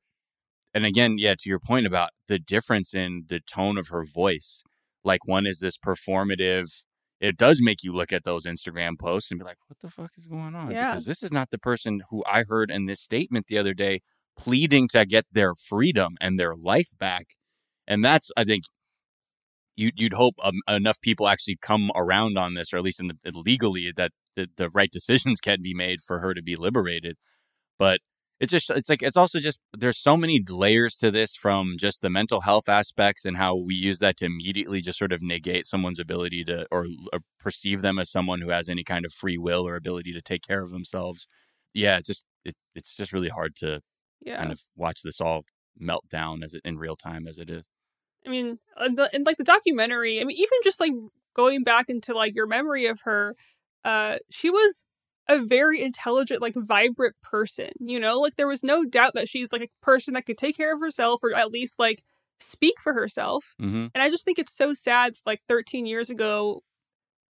And again, yeah, to your point about the difference in the tone of her voice, like one is this performative. It does make you look at those Instagram posts and be like, what the fuck is going on? Yeah. Because this is not the person who I heard in this statement the other day pleading to get their freedom and their life back. And that's, I think, you'd, you'd hope um, enough people actually come around on this, or at least in the, legally, that the, the right decisions can be made for her to be liberated. But it's just it's like it's also just there's so many layers to this from just the mental health aspects and how we use that to immediately just sort of negate someone's ability to or, or perceive them as someone who has any kind of free will or ability to take care of themselves yeah it's just it, it's just really hard to yeah. kind of watch this all melt down as it in real time as it is I mean, and, the, and like the documentary, I mean, even just like going back into like your memory of her, uh, she was a very intelligent, like vibrant person. You know, like there was no doubt that she's like a person that could take care of herself or at least like speak for herself. mm-hmm. And I just think it's so sad. Like 13 years ago,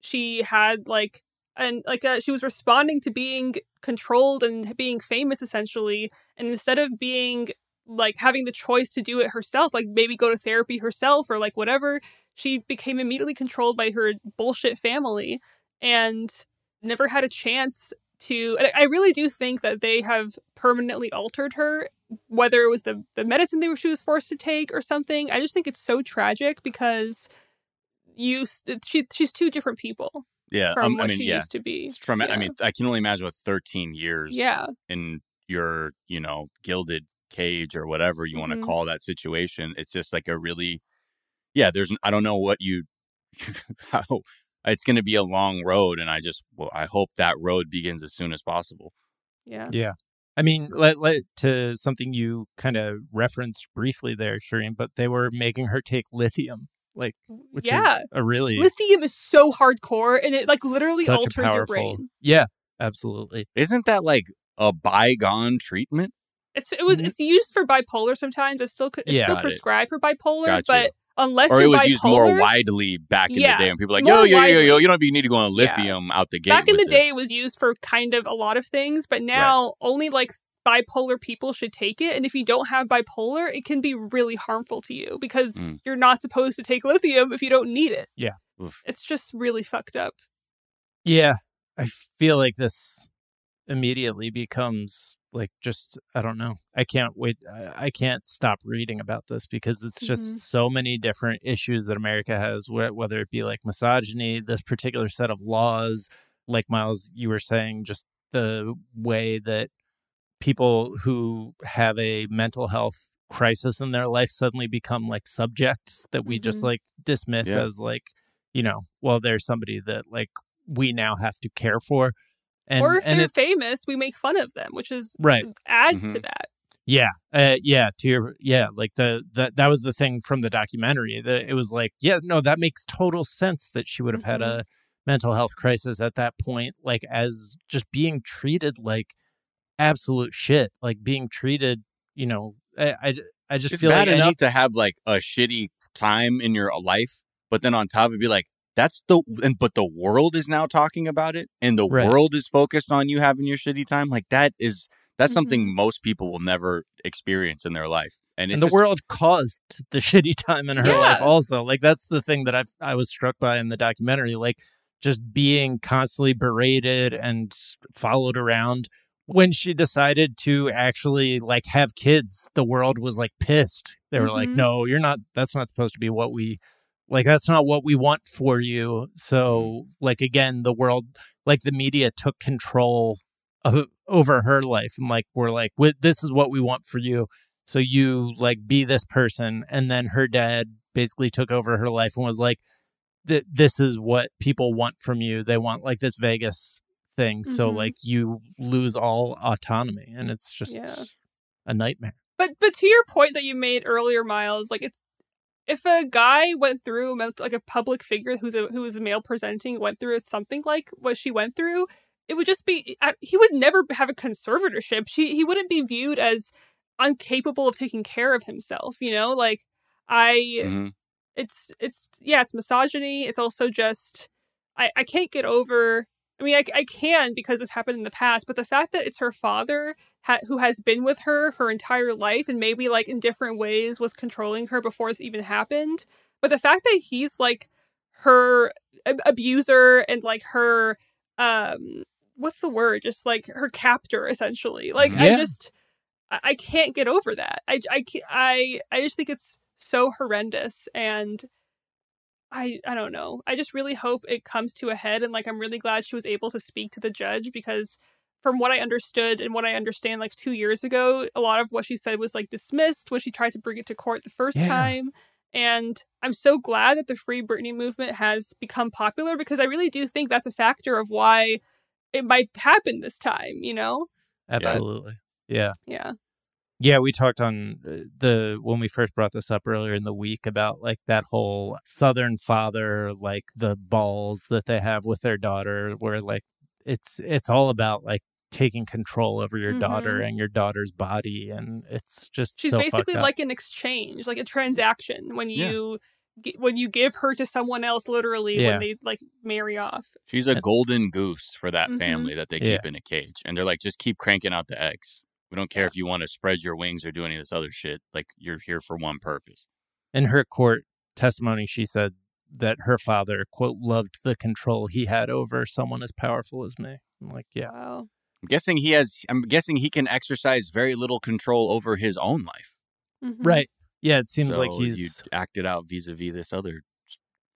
she had like and like uh, she was responding to being controlled and being famous essentially, and instead of being like having the choice to do it herself, like maybe go to therapy herself or like whatever, she became immediately controlled by her bullshit family and never had a chance to and I really do think that they have permanently altered her, whether it was the the medicine they were she was forced to take or something. I just think it's so tragic because you she she's two different people yeah from um, what i mean she yeah used to be. it's trauma Yeah. i mean i can only imagine with 13 years Yeah, in your you know gilded cage or whatever you want Mhm. to call that situation it's just like a really yeah there's i don't know what you how it's going to be a long road and i just well i hope that road begins as soon as possible yeah, Yeah. I mean, let, let to something you kind of referenced briefly there, Shereen, but they were making her take lithium, like, which yeah. is a really Lithium is so hardcore, and it like literally such a alters your brain. Yeah. absolutely. Isn't that like a bygone treatment? It's it was Mhm. it's used for bipolar sometimes. It's still it's Yeah. still Got it. prescribed for bipolar, Gotcha. but unless Or you're it was bipolar, used more widely back in Yeah, the day when people were like, yo, yo, yo, yo, you don't even need to go on Yeah. lithium out the gate. back in the with day it was used for kind of a lot of things, but now only like bipolar people should take it. And if you don't have bipolar, it can be really harmful to you because Mm. you're not supposed to take lithium if you don't need it. Oof. It's just really fucked up. Yeah, I feel like this immediately becomes like just I don't know. I can't wait. I, I can't stop reading about this because it's just Mhm. so many different issues that America has, whether it be like misogyny, this particular set of laws, like Miles, you were saying, just the way that people who have a mental health crisis in their life suddenly become like subjects that we just Mhm. like dismiss Yeah. as like you know well there's somebody that like we now have to care for and or if and they're famous, we make fun of them, which is right adds to Mhm. that. yeah uh, yeah to your yeah like the that that was the thing from the documentary that it was like yeah no that makes total sense that she would have had Mhm. a mental health crisis at that point like as just being treated like absolute shit like being treated you know i i, I just it's feel bad like enough any- to have like a shitty time in your life, but then on top of it, be like, that's the and but the world is now talking about it, and the Right. world is focused on you having your shitty time. Like that is that's Mhm. something most people will never experience in their life, and it's and the just- world caused the shitty time in her Yeah. life also like that's the thing that i i was struck by in the documentary like just being constantly berated and followed around when she decided to actually like have kids the world was like pissed they were like Mhm. no you're not that's not supposed to be what we like that's not what we want for you. So like again the world like the media took control of, over her life and like we're like this is what we want for you. So you like be this person. And then her dad basically took over her life and was like th- this is what people want from you. They want like this vegas thing. So Mhm. like you lose all autonomy and it's just Yeah. a nightmare. But but to your point that you made earlier, Miles, like it's if a guy went through like a public figure who's a who is a male presenting went through something like what she went through, it would just be he would never have a conservatorship. She he wouldn't be viewed as incapable of taking care of himself. You know, like I Mhm. it's it's yeah it's misogyny it's also just i i can't get over i mean i, I can because it's happened in the past but the fact that it's her father ha- who has been with her her entire life and maybe like in different ways was controlling her before this even happened but the fact that he's like her ab- abuser and like her um what's the word? Just like her captor essentially. Like i just I, I can't get over that. I i i i just think it's so horrendous and I I don't know. I just really hope it comes to a head and like I'm really glad she was able to speak to the judge because from what I understood and what I understand like 2 years ago, a lot of what she said was like dismissed when she tried to bring it to court the first Yeah. time. And I'm so glad that the Free Britney movement has become popular because I really do think that's a factor of why it might happen this time, you know? absolutely yeah Yeah. Yeah, we talked on uh, the when we first brought this up earlier in the week about like that whole southern father like the balls that they have with their daughter where like it's it's all about like taking control over your daughter Mhm. and your daughter's body and it's just She's so basically up. like an exchange, like a transaction when Yeah. you gi- when you give her to someone else literally Yeah. when they like marry off. She's a golden goose for that Mhm. family that they Yeah. keep in a cage, and they're like, just keep cranking out the eggs. We don't care if you want to spread your wings or do any of this other shit. Like you're here for one purpose. in her court testimony she said that her father quote loved the control he had over someone as powerful as me. I'm like, yeah. Wow. I'm guessing he has. I'm guessing he can exercise very little control over his own life. Mhm. Right. Yeah, it seems like he's you acted out vis-a-vis this other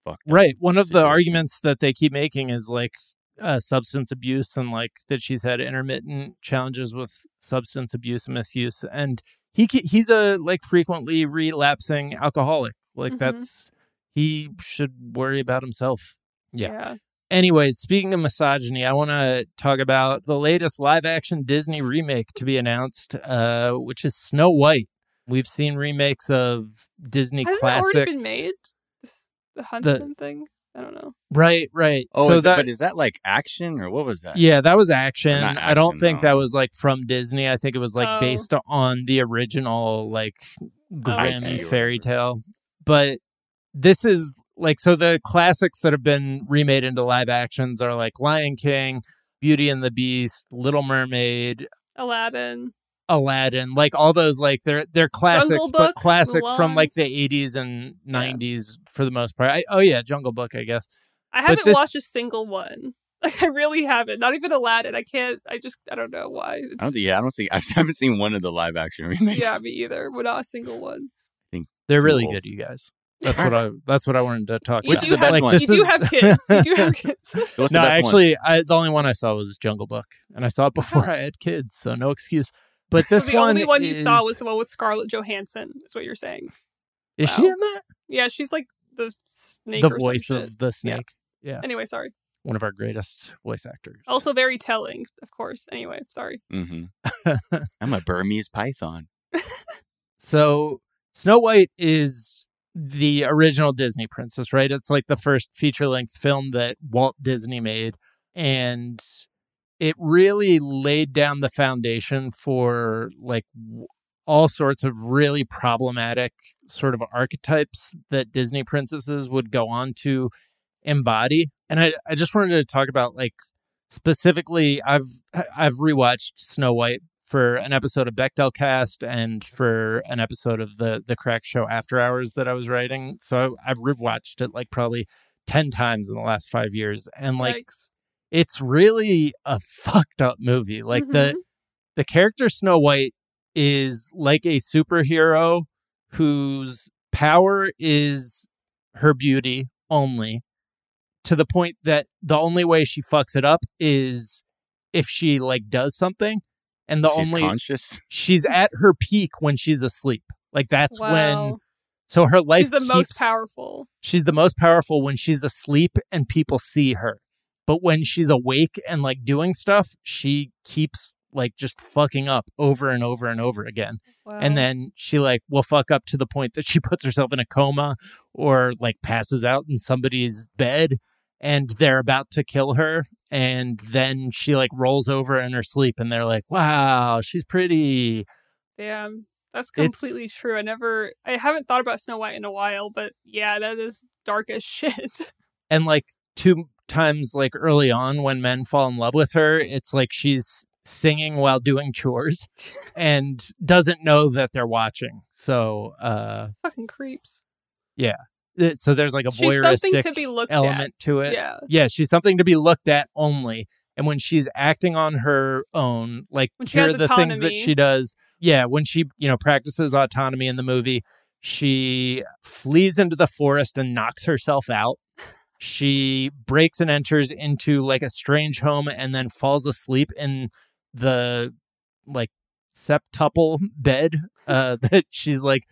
fucked up Right. One of the arguments that they keep making is like uh, substance abuse and like that she's had intermittent challenges with substance abuse and misuse, and he he's a like frequently relapsing alcoholic. Like Mhm. that's he should worry about himself. Yeah. Yeah. Anyways, speaking of misogyny, I want to talk about the latest live action Disney remake to be announced, uh, which is Snow White. We've seen remakes of Disney Has classics. it already been made? The Huntsman thing? I don't know. Right, right. Oh, so is that that, but is that like action or what was that? yeah, that was action. Not I don't think though. that was like from Disney. I think it was like Oh. based on the original like Grimm IP or fairy tale. But this is like so the classics that have been remade into live actions are like Lion King, Beauty and the Beast, Little Mermaid, Aladdin. Aladdin, like all those like they're they're classics, Jungle but Book, classics from like the 80s and Yeah. 90s for the most part. I, oh yeah, Jungle Book, I guess. I haven't this- watched a single one. Like I really haven't. Not even Aladdin. I can't. I just. I don't know why. It's, I don't think. Yeah, I don't think I haven't seen one of the live action remakes. yeah, me either. But not a single one. They're really Cool. good, you guys. That's what I that's what I wanted to talk You Which about. is the best have, one? this You do is- have kids. You do have kids. What's the no, best one? actually, I, the only one I saw was Jungle Book, and I saw it before Wow. I had kids, so no excuse. But this the one, only one you saw was the one with Scarlett Johansson. Is what you're saying? Is she in that? Yeah, she's like the snake. the or some voice shit. of the snake. Yeah. Anyway, sorry. One of our greatest voice actors. Also very telling, of course. Anyway, sorry. hmm I'm a Burmese python. So Snow White is the original Disney princess, right? It's like the first feature length film that Walt Disney made. And it really laid down the foundation for like all sorts of really problematic sort of archetypes that Disney princesses would go on to embody. And I, I just wanted to talk about like specifically I've I've rewatched Snow White for an episode of Bechdel Cast and for an episode of the the Cracked Show After Hours that I was writing. So I've rewatched it like probably ten times in the last five years, and like Yikes. It's really a fucked up movie. Like the Mhm. the character Snow White is like a superhero whose power is her beauty only to the point that the only way she fucks it up is if she like does something and the She's only conscious. she's at her peak when she's asleep like that's when so her life She's the most powerful. she's the most powerful when she's asleep and people see her. But when she's awake and like doing stuff, she keeps like just fucking up over and over and over again. Wow. And then she like will fuck up to the point that she puts herself in a coma or like passes out in somebody's bed and they're about to kill her and then she like rolls over in her sleep and they're like, "Wow, she's pretty." Damn. That's It's- completely true. I never I haven't thought about Snow White in a while, but yeah, that is dark as shit. and like two times like early on when men fall in love with her it's like she's singing while doing chores and doesn't know that they're watching so uh Fucking creeps. Yeah. so there's like a She's voyeuristic to be looked at. element to it Yeah. yeah she's something to be looked at only and when she's acting on her own like here are the things that she does yeah when she you know practices autonomy in the movie she flees into the forest and knocks herself out she breaks and enters into like a strange home and then falls asleep in the like septuple bed uh that she's like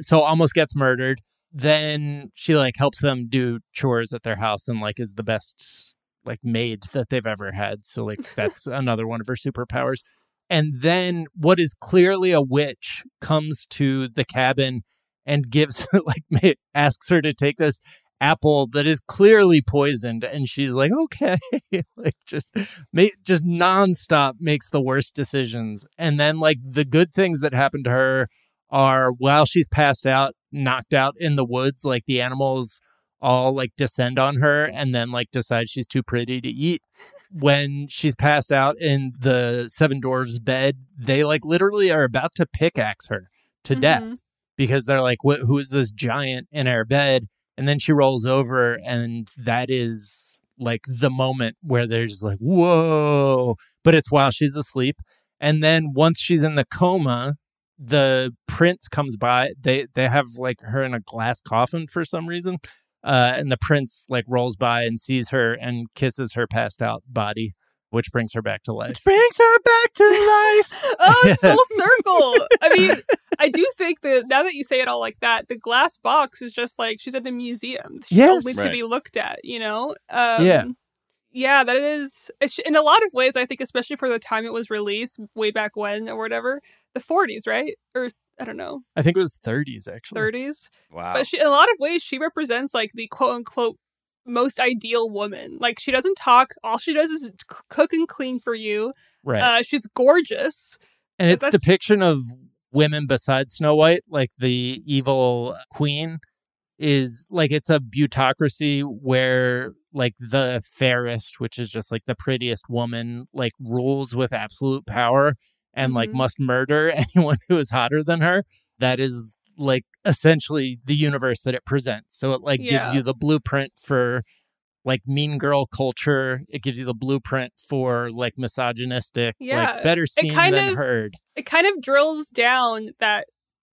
so almost gets murdered. Then she like helps them do chores at their house and like is the best like maid that they've ever had. So like that's another one of her superpowers. And then what is clearly a witch comes to the cabin and gives like asks her to take this apple that is clearly poisoned and she's like okay. Like just ma- just nonstop makes the worst decisions. And then like the good things that happen to her are while she's passed out knocked out in the woods like the animals all like descend on her and then like decide she's too pretty to eat. When she's passed out in the seven dwarves bed they like literally are about to pickaxe her to Mhm. death because they're like "Wh- who is this giant in our bed and then she rolls over and that is like the moment where they're just like whoa. But it's while she's asleep. And then once she's in the coma the prince comes by. They they have like her in a glass coffin for some reason uh and the prince like rolls by and sees her and kisses her passed out body which brings her back to life Which brings her back to life. Oh, it's full circle. I mean, I do think that now that you say it all like that, the glass box is just like she's at a museum. She's Yes. only to be looked at, you know? Um, Yeah. Yeah, that is, in a lot of ways, I think, especially for the time it was released, way back when or whatever, the 40s, right? Or I don't know, i think it was 30s actually 30s. Wow. But she, in a lot of ways, she represents like the quote unquote most ideal woman. Like she doesn't talk. All she does is c- cook and clean for you. Right. Uh, she's gorgeous. and its that's- depiction of women besides Snow White, like the evil queen, is like it's a butocracy where like the fairest, which is just like the prettiest woman, like rules with absolute power and like Mhm. must murder anyone who is hotter than her. That is like essentially the universe that it presents. So it like Yeah. gives you the blueprint for like mean girl culture. It gives you the blueprint for like misogynistic, Yeah. like better seen kind than of- heard. It kind of drills down that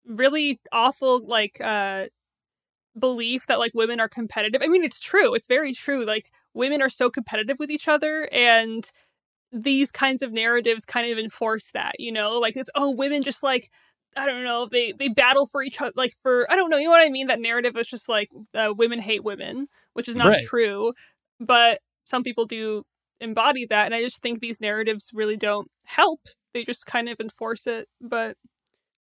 really awful like uh belief that like women are competitive. I mean, it's true. It's very true. Like women are so competitive with each other and these kinds of narratives kind of enforce that, you know? Like it's oh, women just like I don't know, they they battle for each other like for I don't know, you know what I mean? That narrative is just like uh, women hate women, which is not Right. true, but some people do embody that and I just think these narratives really don't help. They just kind of enforce it, but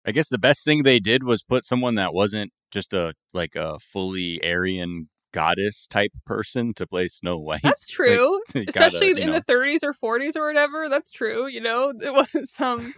I guess the best thing they did was put someone that wasn't just a like a fully Aryan goddess type person to play Snow White. that's It's like, true. gotta, Especially in know. the 30s or 40s or whatever. That's true, you know? It wasn't some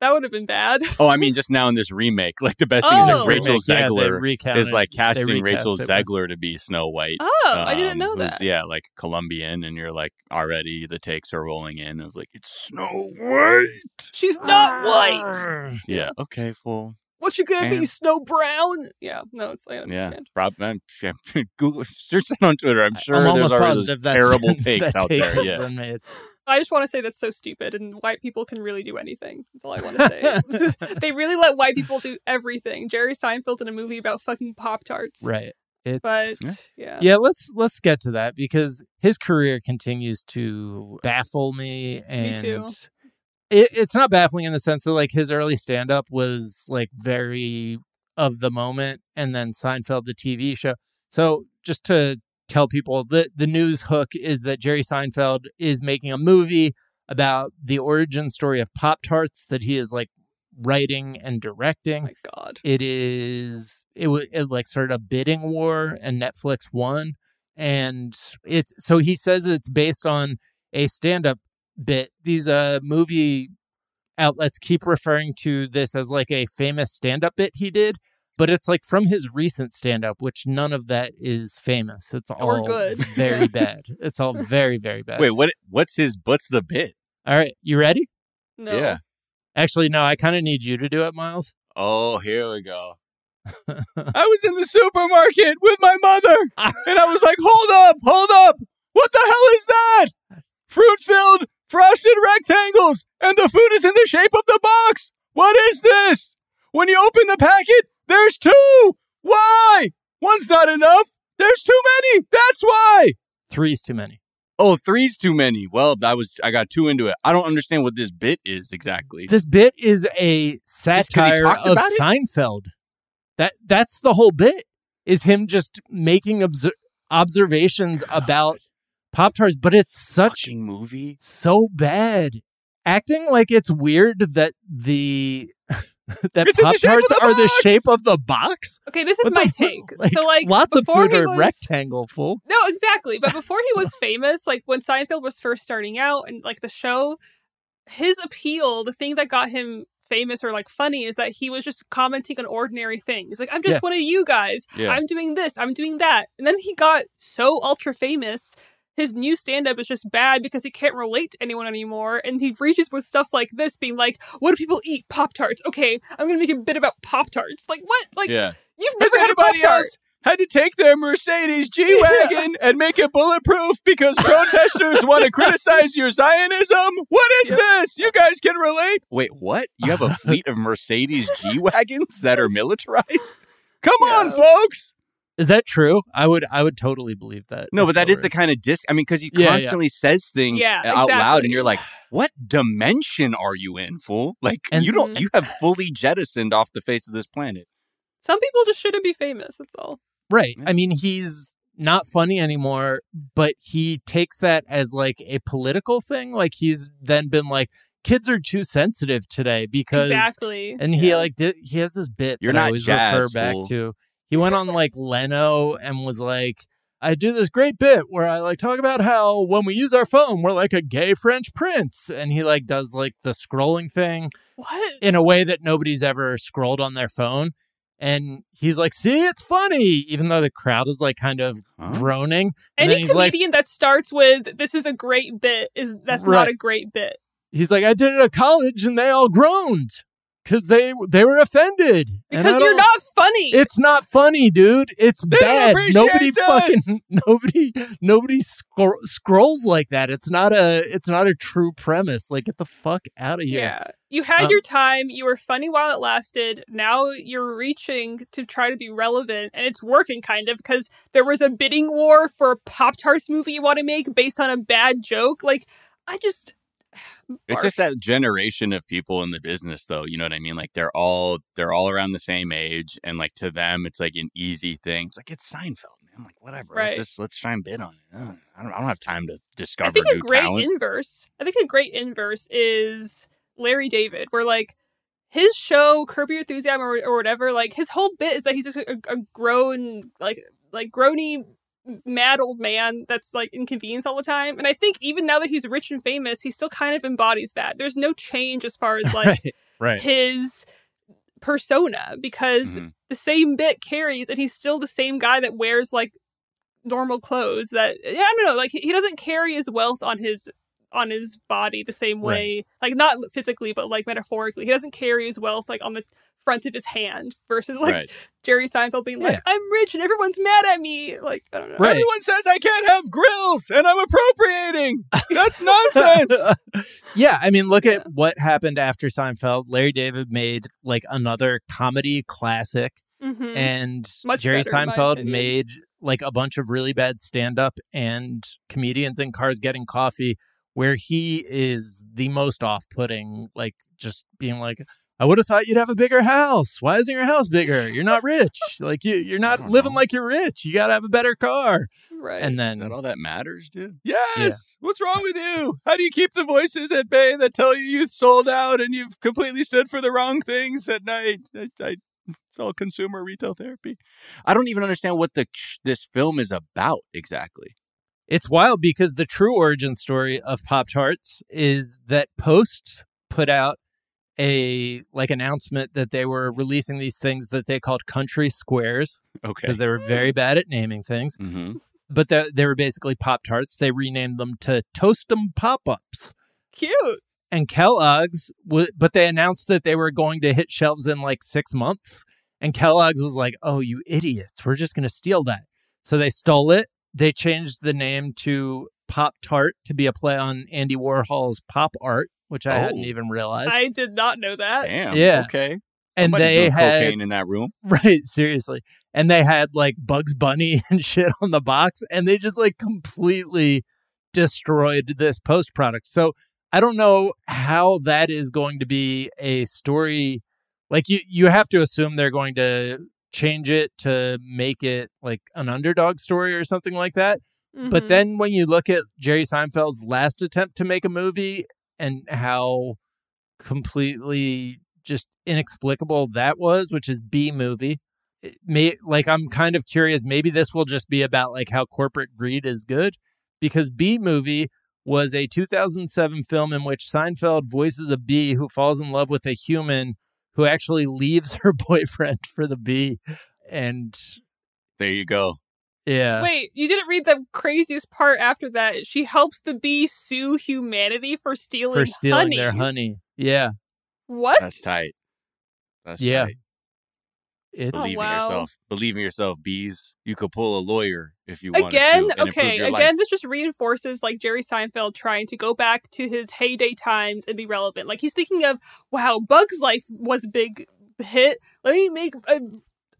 that would have been bad. Oh, I mean, just now in this remake, like the best thing is Oh. that Rachel Remake, yeah, they Zegler recounted- is like they casting recast Rachel it Zegler to be Snow White. Oh, I didn't um, know who's, that. Yeah, like Colombian, and you're like already the takes are rolling in of like it's Snow White. She's not white. Yeah. Okay. Full. What you gonna be, And- Snow Brown? Yeah, no, it's I Yeah. understand. Rob, I'm, Google search that on Twitter. I'm sure I'm there's almost already positive that's terrible been- takes that out take there. has Yeah. been made. I just want to say that's so stupid, and white people can really do anything. That's all I want to say. they really let white people do everything. Jerry Seinfeld's in a movie about fucking Pop Tarts. Right. It's, But Yeah. yeah. yeah, let's let's get to that because his career continues to baffle me and too. It, it's not baffling in the sense that like his early stand up was like very of the moment and then Seinfeld the TV show. So just to tell people the the news hook is that Jerry Seinfeld is making a movie about the origin story of Pop Tarts that he is like writing and Oh directing. my god. It is it was it like started a bidding war and Netflix won and it's so he says it's based on a stand-up bit. These uh movie outlets keep referring to this as like a famous stand-up bit he did, but it's like from his recent stand-up which none of that is famous. It's all good. very bad. It's all very very bad. Wait, what? What's his? What's the bit? All right, you ready? No. Yeah. Actually no, I kind of need you to do it, Miles. Oh, here we go. I was in the supermarket with my mother, and I was like, "Hold up, hold up! What the hell is that? Fruit-filled frosted rectangles, and the food is in the shape of the box. What is this? When you open the packet, there's two. Why? One's not enough. There's too many. That's why." Three's too many. Oh, three's too many. Well, I was I got too into it. I don't understand what this bit is exactly. This bit is a satire of it? Seinfeld. That that's the whole bit. Is him just making obser- observations about Pop Tarts, but it's such Fucking movie. so bad. Acting like it's weird that the that the Pop shape Tarts the are the shape of the box. Okay, this is What my fu- take. so like lots of food are was- rectangle full. No, exactly. But before he was famous, like when Seinfeld was first starting out and like the show, his appeal, the thing that got him famous or like funny is that he was just commenting on ordinary things. Like, I'm just Yes. one of you guys. Yeah. I'm doing this, I'm doing that. And then he got so ultra famous. His new stand up is just bad because he can't relate to anyone anymore. And he reaches with stuff like this, being like, What do people eat? Pop Tarts. Okay, I'm going to make a bit about Pop Tarts. Like, what? Like, yeah. you've Has had a Pop anybody Tart. had to take their Mercedes G Wagon and make it bulletproof because protesters want to criticize your Zionism? What is this? You guys can relate. Wait, what? You have a fleet of Mercedes G Wagons that are militarized? Come on, folks. Is that true? I would I would totally believe that. No, but that is the kind of disc. I mean, because he Yeah, yeah. constantly says things Yeah, out loud, and you're like, "What dimension are you in, fool? Like, And- you don't, you mm-hmm. have fully jettisoned off the face of this planet." Some people just shouldn't be famous. That's all. Right. Yeah. I mean, he's not funny anymore, but he takes that as like a political thing. Like he's then been like, kids are too sensitive today because, Exactly. and he Yeah. like did, he has this bit You're that I not always jazz, refer back fool. to. He went on like Leno and was like, I do this great bit where I like talk about how when we use our phone, we're like a gay French prince. And he like does like the scrolling thing What? in a way that nobody's ever scrolled on their phone. And he's like, see, it's funny, even though the crowd is like kind of Huh? groaning. And Any he's like, comedian that starts with "This is a great bit" is that's not a great bit. he's like, I did it at college and they all groaned because they they were offended. Because you're don't- funny. It's not funny, dude. It's They bad. Nobody this. fucking nobody nobody scro- scrolls like that. It's not a it's not a true premise. Like get the fuck out of here. Yeah. You had Um, your time. You were funny while it lasted. Now you're reaching to try to be relevant, and it's working kind of because there was a bidding war for a Pop Tarts movie you want to make based on a bad joke. Like, I just. It's just that generation of people in the business, though. You know what I mean? Like they're all they're all around the same age, and like to them, it's like an easy thing. It's like it's Seinfeld, man. Like whatever. Right. Let's just let's try and bid on it. Ugh, I don't I don't have time to discover I think a great talent. inverse. I think a great inverse is Larry David, where like his show Curb Your Enthusiasm or, or whatever, like his whole bit is that he's just a, a grown, like like groany, mad old man that's like inconvenienced all the time. And I think even now that he's rich and famous, he still kind of embodies that. There's no change as far as like right. Right. his persona because Mhm. the same bit carries and he's still the same guy that wears like normal clothes that yeah i don't know like he, he doesn't carry his wealth on his on his body the same way like not physically but like metaphorically he doesn't carry his wealth like on the front of his hand versus like right. jerry seinfeld being Yeah. like i'm rich and everyone's mad at me like i don't know Right. Everyone says I can't have grills, and I'm appropriating. That's nonsense. yeah, I mean, look at what happened after Seinfeld. Larry David made like another comedy classic, Mhm. and Much Jerry better, Seinfeld made like a bunch of really bad stand up and comedians in cars getting coffee, where he is the most off putting, like just being like, I would have thought you'd have a bigger house. Why isn't your house bigger? You're not rich. like you, you're not living know. like you're rich. You got to have a better car. right And then that all that matters, dude? Yes. What's wrong with you? How do you keep the voices at bay that tell you you've sold out and you've completely stood for the wrong things at night? I, I, it's all consumer retail therapy. I don't even understand what the this film is about exactly. It's wild because the true origin story of Pop Tarts is that Post put out a like announcement that they were releasing these things that they called country squares Okay. because they were very bad at naming things. Mm-hmm. But they, they were basically Pop Tarts. They renamed them to Toast 'em Pop Ups. cute And Kellogg's, w- but they announced that they were going to hit shelves in like six months. And Kellogg's was like, "Oh, you idiots! We're just going to steal that." So they stole it. They changed the name to Pop Tart to be a play on Andy Warhol's pop art, which I hadn't Oh. even realized. i did not know that Damn. Yeah. Okay. and Somebody's they doing had cocaine in that room. right, seriously, and they had like Bugs Bunny and shit on the box, and they just like completely destroyed this post product. So I don't know how that is going to be a story. Like you, you have to assume they're going to change it to make it like an underdog story or something like that. But Mhm. then when you look at Jerry Seinfeld's last attempt to make a movie and how completely just inexplicable that was, which is Bee Movie. It may like I'm kind of curious maybe this will just be about like how corporate greed is good because Bee Movie was a 2007 film in which Seinfeld voices a bee who falls in love with a human who actually leaves her boyfriend for the bee and There you go. Yeah Wait, you didn't read the craziest part after that. She helps the bee sue humanity for stealing, for stealing honey. their honey. Yeah. What? That's tight. That's Yeah. tight. It's Oh, Believe in wow. yourself. Believe in yourself, bees. You could pull a lawyer if you wanted Again, to. and improve okay, your again, life. this just reinforces like Jerry Seinfeld trying to go back to his heyday times and be relevant. Like he's thinking of, wow, Bug's Life was a big hit. Let me make a,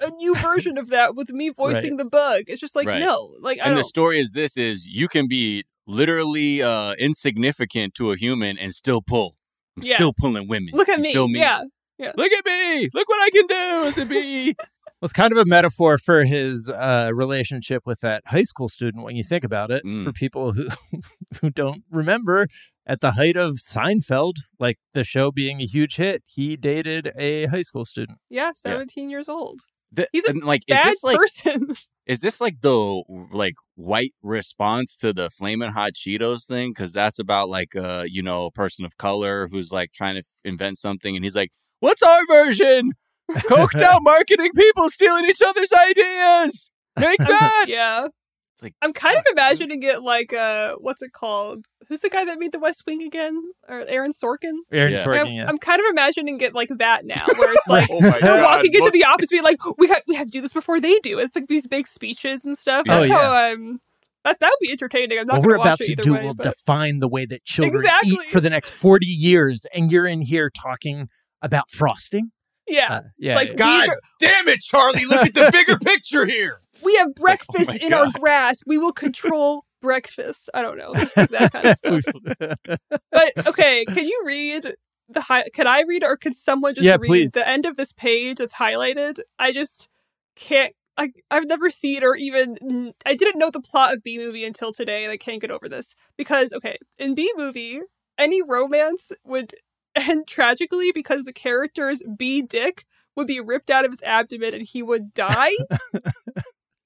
a new version of that with me voicing the bug. It's just like Right. no, like I and the don't. story is this is you can be literally uh insignificant to a human and still pull. I'm Yeah. still pulling women. Look at me. feel me? Yeah. Look at me. Look what I can do as a bee. Well, it's kind of a metaphor for his uh, relationship with that high school student when you think about it. Mm. For people who who don't remember, at the height of Seinfeld, like the show being a huge hit, he dated a high school student. Yeah, 17 years old. The- He's a and, like, is Bad this like person. is this like the like white response to the flaming hot Cheetos thing? Because that's about like uh you know a person of color who's like trying to f- invent something, and he's like, "What's our version? Coked out marketing people stealing each other's ideas. Make that." yeah. It's like, I'm kind of imagining it like uh what's it called? Who's the guy that made the West Wing again? Or Aaron Sorkin? Aaron Yeah. Sorkin, I'm, yeah. I'm kind of imagining it like that now, where it's like oh my we're god, walking into most- the office being like, we have we have to do this before they do. It's like these big speeches and stuff. Oh, That's yeah. how I'm that that would be entertaining. I'm not what we're watch about it to do way, will but define the way that children Exactly. eat for the next 40 years. And you're in here talking about frosting? yeah. Uh, yeah. like yeah. God we, damn it, Charlie! Look at the bigger picture here. we have like, oh breakfast my in our God. grass. We will control breakfast. I don't know. Just like that kind of stuff. But okay, can you read the high? can I read or can someone just Yeah, read please. the end of this page that's highlighted? I just can't I I've never seen or even I didn't know the plot of Bee Movie until today and I can't get over this because okay, in Bee Movie, any romance would end tragically because the character's B dick would be ripped out of his abdomen and he would die.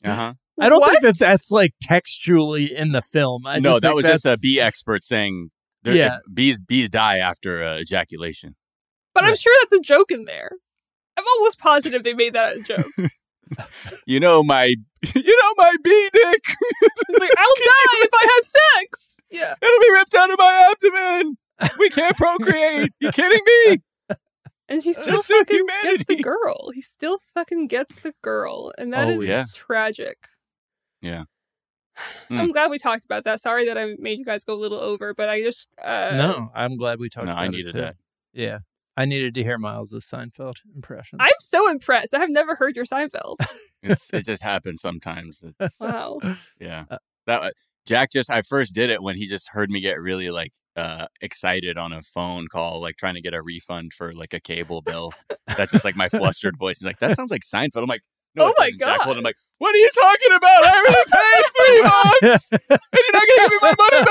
Uh huh. I don't think that that's like textually in the film. I No, just that think was just a bee expert saying. Yeah. bees bees die after uh, ejaculation. But I'm sure that's a joke in there. I'm almost positive they made that a joke. You know my, you know my bee dick. It's like, I'll die if I have sex. Yeah. It'll be ripped out of my abdomen. We can't procreate. you kidding me? And he still Just fucking gets the girl. He still fucking gets the girl. And that Oh, is yeah. tragic. Yeah. I'm glad we talked about that. Sorry that I made you guys go a little over, but I just uh no, I'm glad we talked No, about I it, needed too. that. Yeah. I needed to hear Miles' Seinfeld impression. I'm so impressed. I have never heard your Seinfeld. It's, it just happens sometimes. It's- Wow. yeah. Uh, That Jack just I first did it when he just heard me get really like uh excited on a phone call, like trying to get a refund for like a cable bill. That's just like my flustered voice. He's like, that sounds like Seinfeld. I'm like, no, Oh my doesn't, Jack. Hold on. God. I'm like, what are you talking about? I already paid three months and you're not gonna give me my money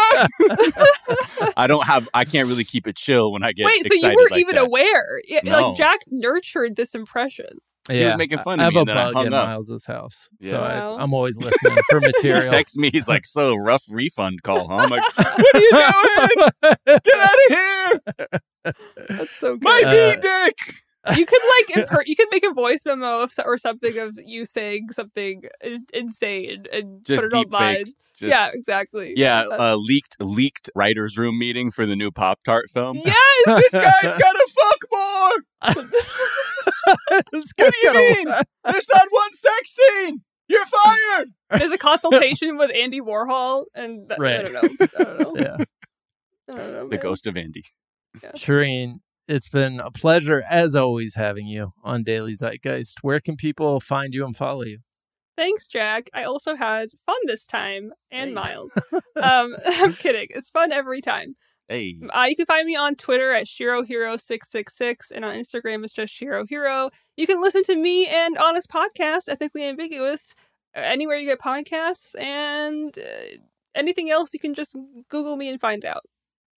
back. I don't have I can't really keep it chill when I get Wait, so you weren't like even that. aware. Yeah, No. like Jack nurtured this impression. yeah. He was making fun I of have me a and then I bug hung in up. Miles' house. Yeah. So Wow. I, I'm always listening for He material. texts me, he's like, so rough refund call, huh? I'm like, what are you doing? Get out of here! That's so good. My Uh, dick! You could like imper- you could make a voice memo of, or something of you saying something in- insane and Just put it deep online. fake. Just- yeah, exactly. Yeah, That's- uh, leaked leaked writers' room meeting for the new Pop Tart film. yes. this guy's gotta fuck more. This What do you got a- mean? There's not one sex scene. You're fired. There's a consultation with Andy Warhol, and th- I don't know. I don't know. Yeah. I don't know. The man. ghost of Andy. Shereen, it's been a pleasure as always having you on Daily Zeitgeist. Where can people find you and follow you? Thanks, Jack. I also had fun this time, and Hey. Miles. um, I'm kidding. It's fun every time. Hey. Uh, you can find me on Twitter at ShiroHero666 and on Instagram it's just ShiroHero. You can listen to me and Honest Podcast, Ethnically Ambiguous, uh, anywhere you get podcasts, and uh, anything else you can just Google me and find out.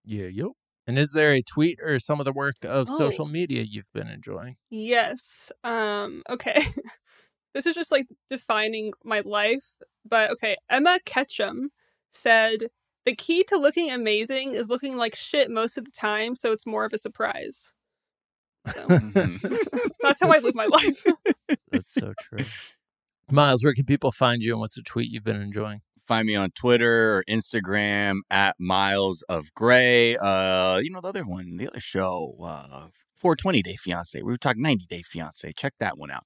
Yeah, yo. And is there a tweet or some of the work of Oh. social media you've been enjoying? Yes. Um, okay. this is just like defining my life. But okay, Emma Ketchum said the key to looking amazing is looking like shit most of the time, so it's more of a surprise. So, Mhm. that's how I live my life. That's so true. Miles, where can people find you and what's a tweet you've been enjoying? Find me on Twitter or Instagram at Miles of Gray. Uh, you know the other one, the other show, uh, 420 Day Fiance. We were talking 90 Day Fiance. Check that one out.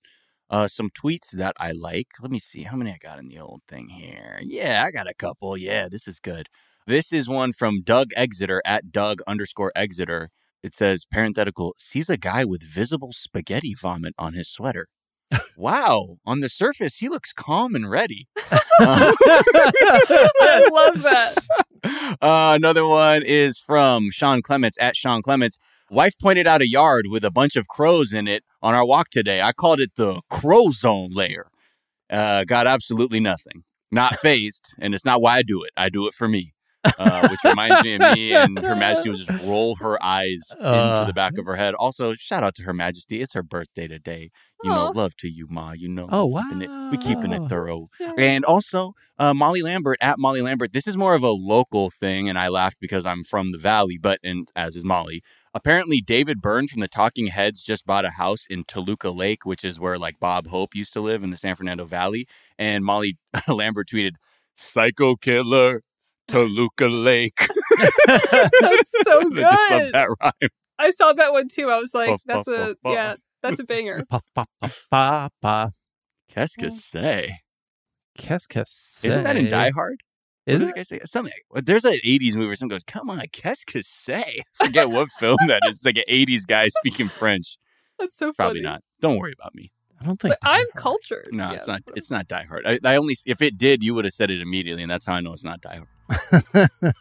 Uh, some tweets that I like. Let me see how many I got in the old thing here. Yeah, I got a couple. Yeah, this is good. This is one from Doug Exeter at Doug underscore Exeter. It says parenthetical sees a guy with visible spaghetti vomit on his sweater. Wow, on the surface he looks calm and ready. Uh, I love that. uh, another one is from Sean Clements at Sean Clements. Wife pointed out a yard with a bunch of crows in it on our walk today. I called it the crow zone layer. Uh, got absolutely nothing. Not fazed, and it's not why I do it. I do it for me. Uh, which reminds me of me. And Her Majesty will just roll her eyes Uh. into the back of her head. Also, shout out to Her Majesty. It's her birthday today. You know, love to you, Ma. You know, Oh, we keeping it- we keeping it thorough. Yeah. And also, uh, Molly Lambert at Molly Lambert. This is more of a local thing, and I laughed because I'm from the Valley, but and as is Molly. Apparently, David Byrne from the Talking Heads just bought a house in Toluca Lake, which is where like Bob Hope used to live in the San Fernando Valley. And Molly Lambert tweeted, "Psycho killer, Toluca Lake." That's so I just love that rhyme. I saw that one too. I was like, that's a yeah, that's a banger. Pa, pa, pa, pa, pa. Qu'est-ce que c'est? Qu'est-ce que Isn't that in? Die Hard? Is what it? did the guy say? Something. There's an '80s movie where someone goes, "Come on, qu'est-ce que c'est?" I forget what film that is. It's like an '80s guy speaking French. That's so funny. Probably not. Don't worry about me. I don't think. But I'm cultured. No, Yeah. it's not. It's not Die Hard. I, I only if it did, you would have said it immediately, and that's how I know it's not Die Hard.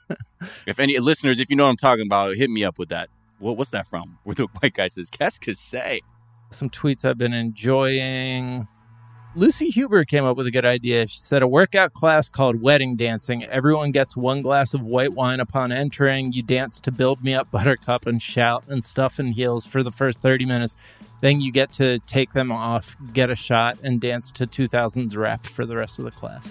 If any listeners, if you know what I'm talking about, hit me up with that. What, what's that from? Where the white guy says, "Qu'est-ce que c'est?" Some tweets I've been enjoying. Lucy Huber came up with a good idea. She said a workout class called wedding dancing. Everyone gets one glass of white wine upon entering. You dance to build me up, buttercup, and shout and stuff in heels for the first 30 minutes. Then you get to take them off, get a shot, and dance to 2000s rap for the rest of the class.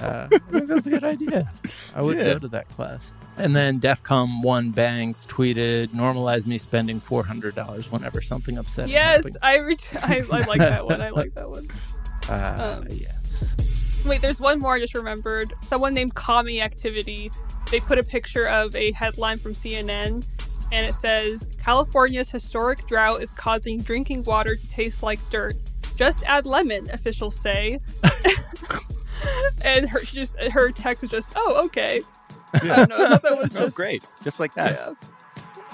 Uh, I think that's a good idea. I would Yeah. go to that class. And then DEFCON 1 Bangs tweeted, normalize me spending $400 whenever something upsetting Yes. I, reach, I I like that one. I like that one. Uh, Um, yes. Wait, there's one more I just remembered. Someone named Kami Activity. They put a picture of a headline from CNN and it says California's historic drought is causing drinking water to taste like dirt. Just add lemon, officials say. and her she just her text was just, oh, okay. I don't know. I thought that was Oh, great! Just like that. Yeah.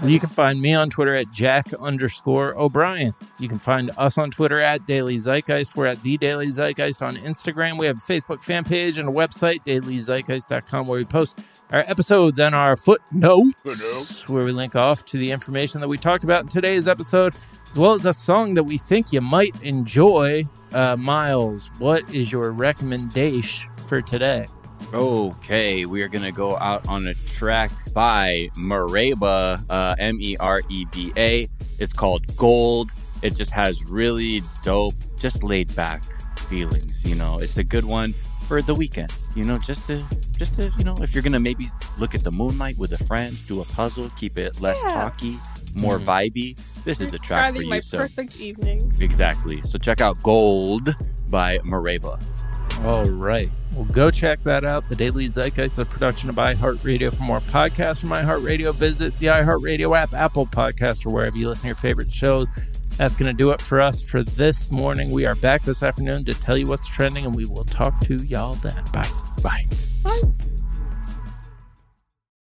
You can find me on Twitter at Jack underscore O'Brien. You can find us on Twitter at Daily Zeitgeist. We're at The Daily Zeitgeist on Instagram. We have a Facebook fan page and a website, dailyzeitgeist.com, where we post our episodes and our footnotes, Footnotes. where we link off to the information that we talked about in today's episode, as well as a song that we think you might enjoy. Uh, Miles, what is your recommendation for today? Okay, we are gonna go out on a track by Mereba, uh, M E R E B A. It's called Gold. It just has really dope, just laid back feelings. You know, it's a good one for the weekend. You know, just to, just to, you know, if you're gonna maybe look at the moonlight with a friend, do a puzzle, keep it less Yeah. talky, more Mhm. vibey. This is a track for you. my So perfect evening. exactly. So check out Gold by Mereba. All right. Well, go check that out. The Daily Zeitgeist, a production of iHeartRadio. For more podcasts from iHeartRadio, visit the iHeartRadio app, Apple Podcast, or wherever you listen to your favorite shows. That's going to do it for us for this morning. We are back this afternoon to tell you what's trending, and we will talk to y'all then. Bye. Bye. Bye.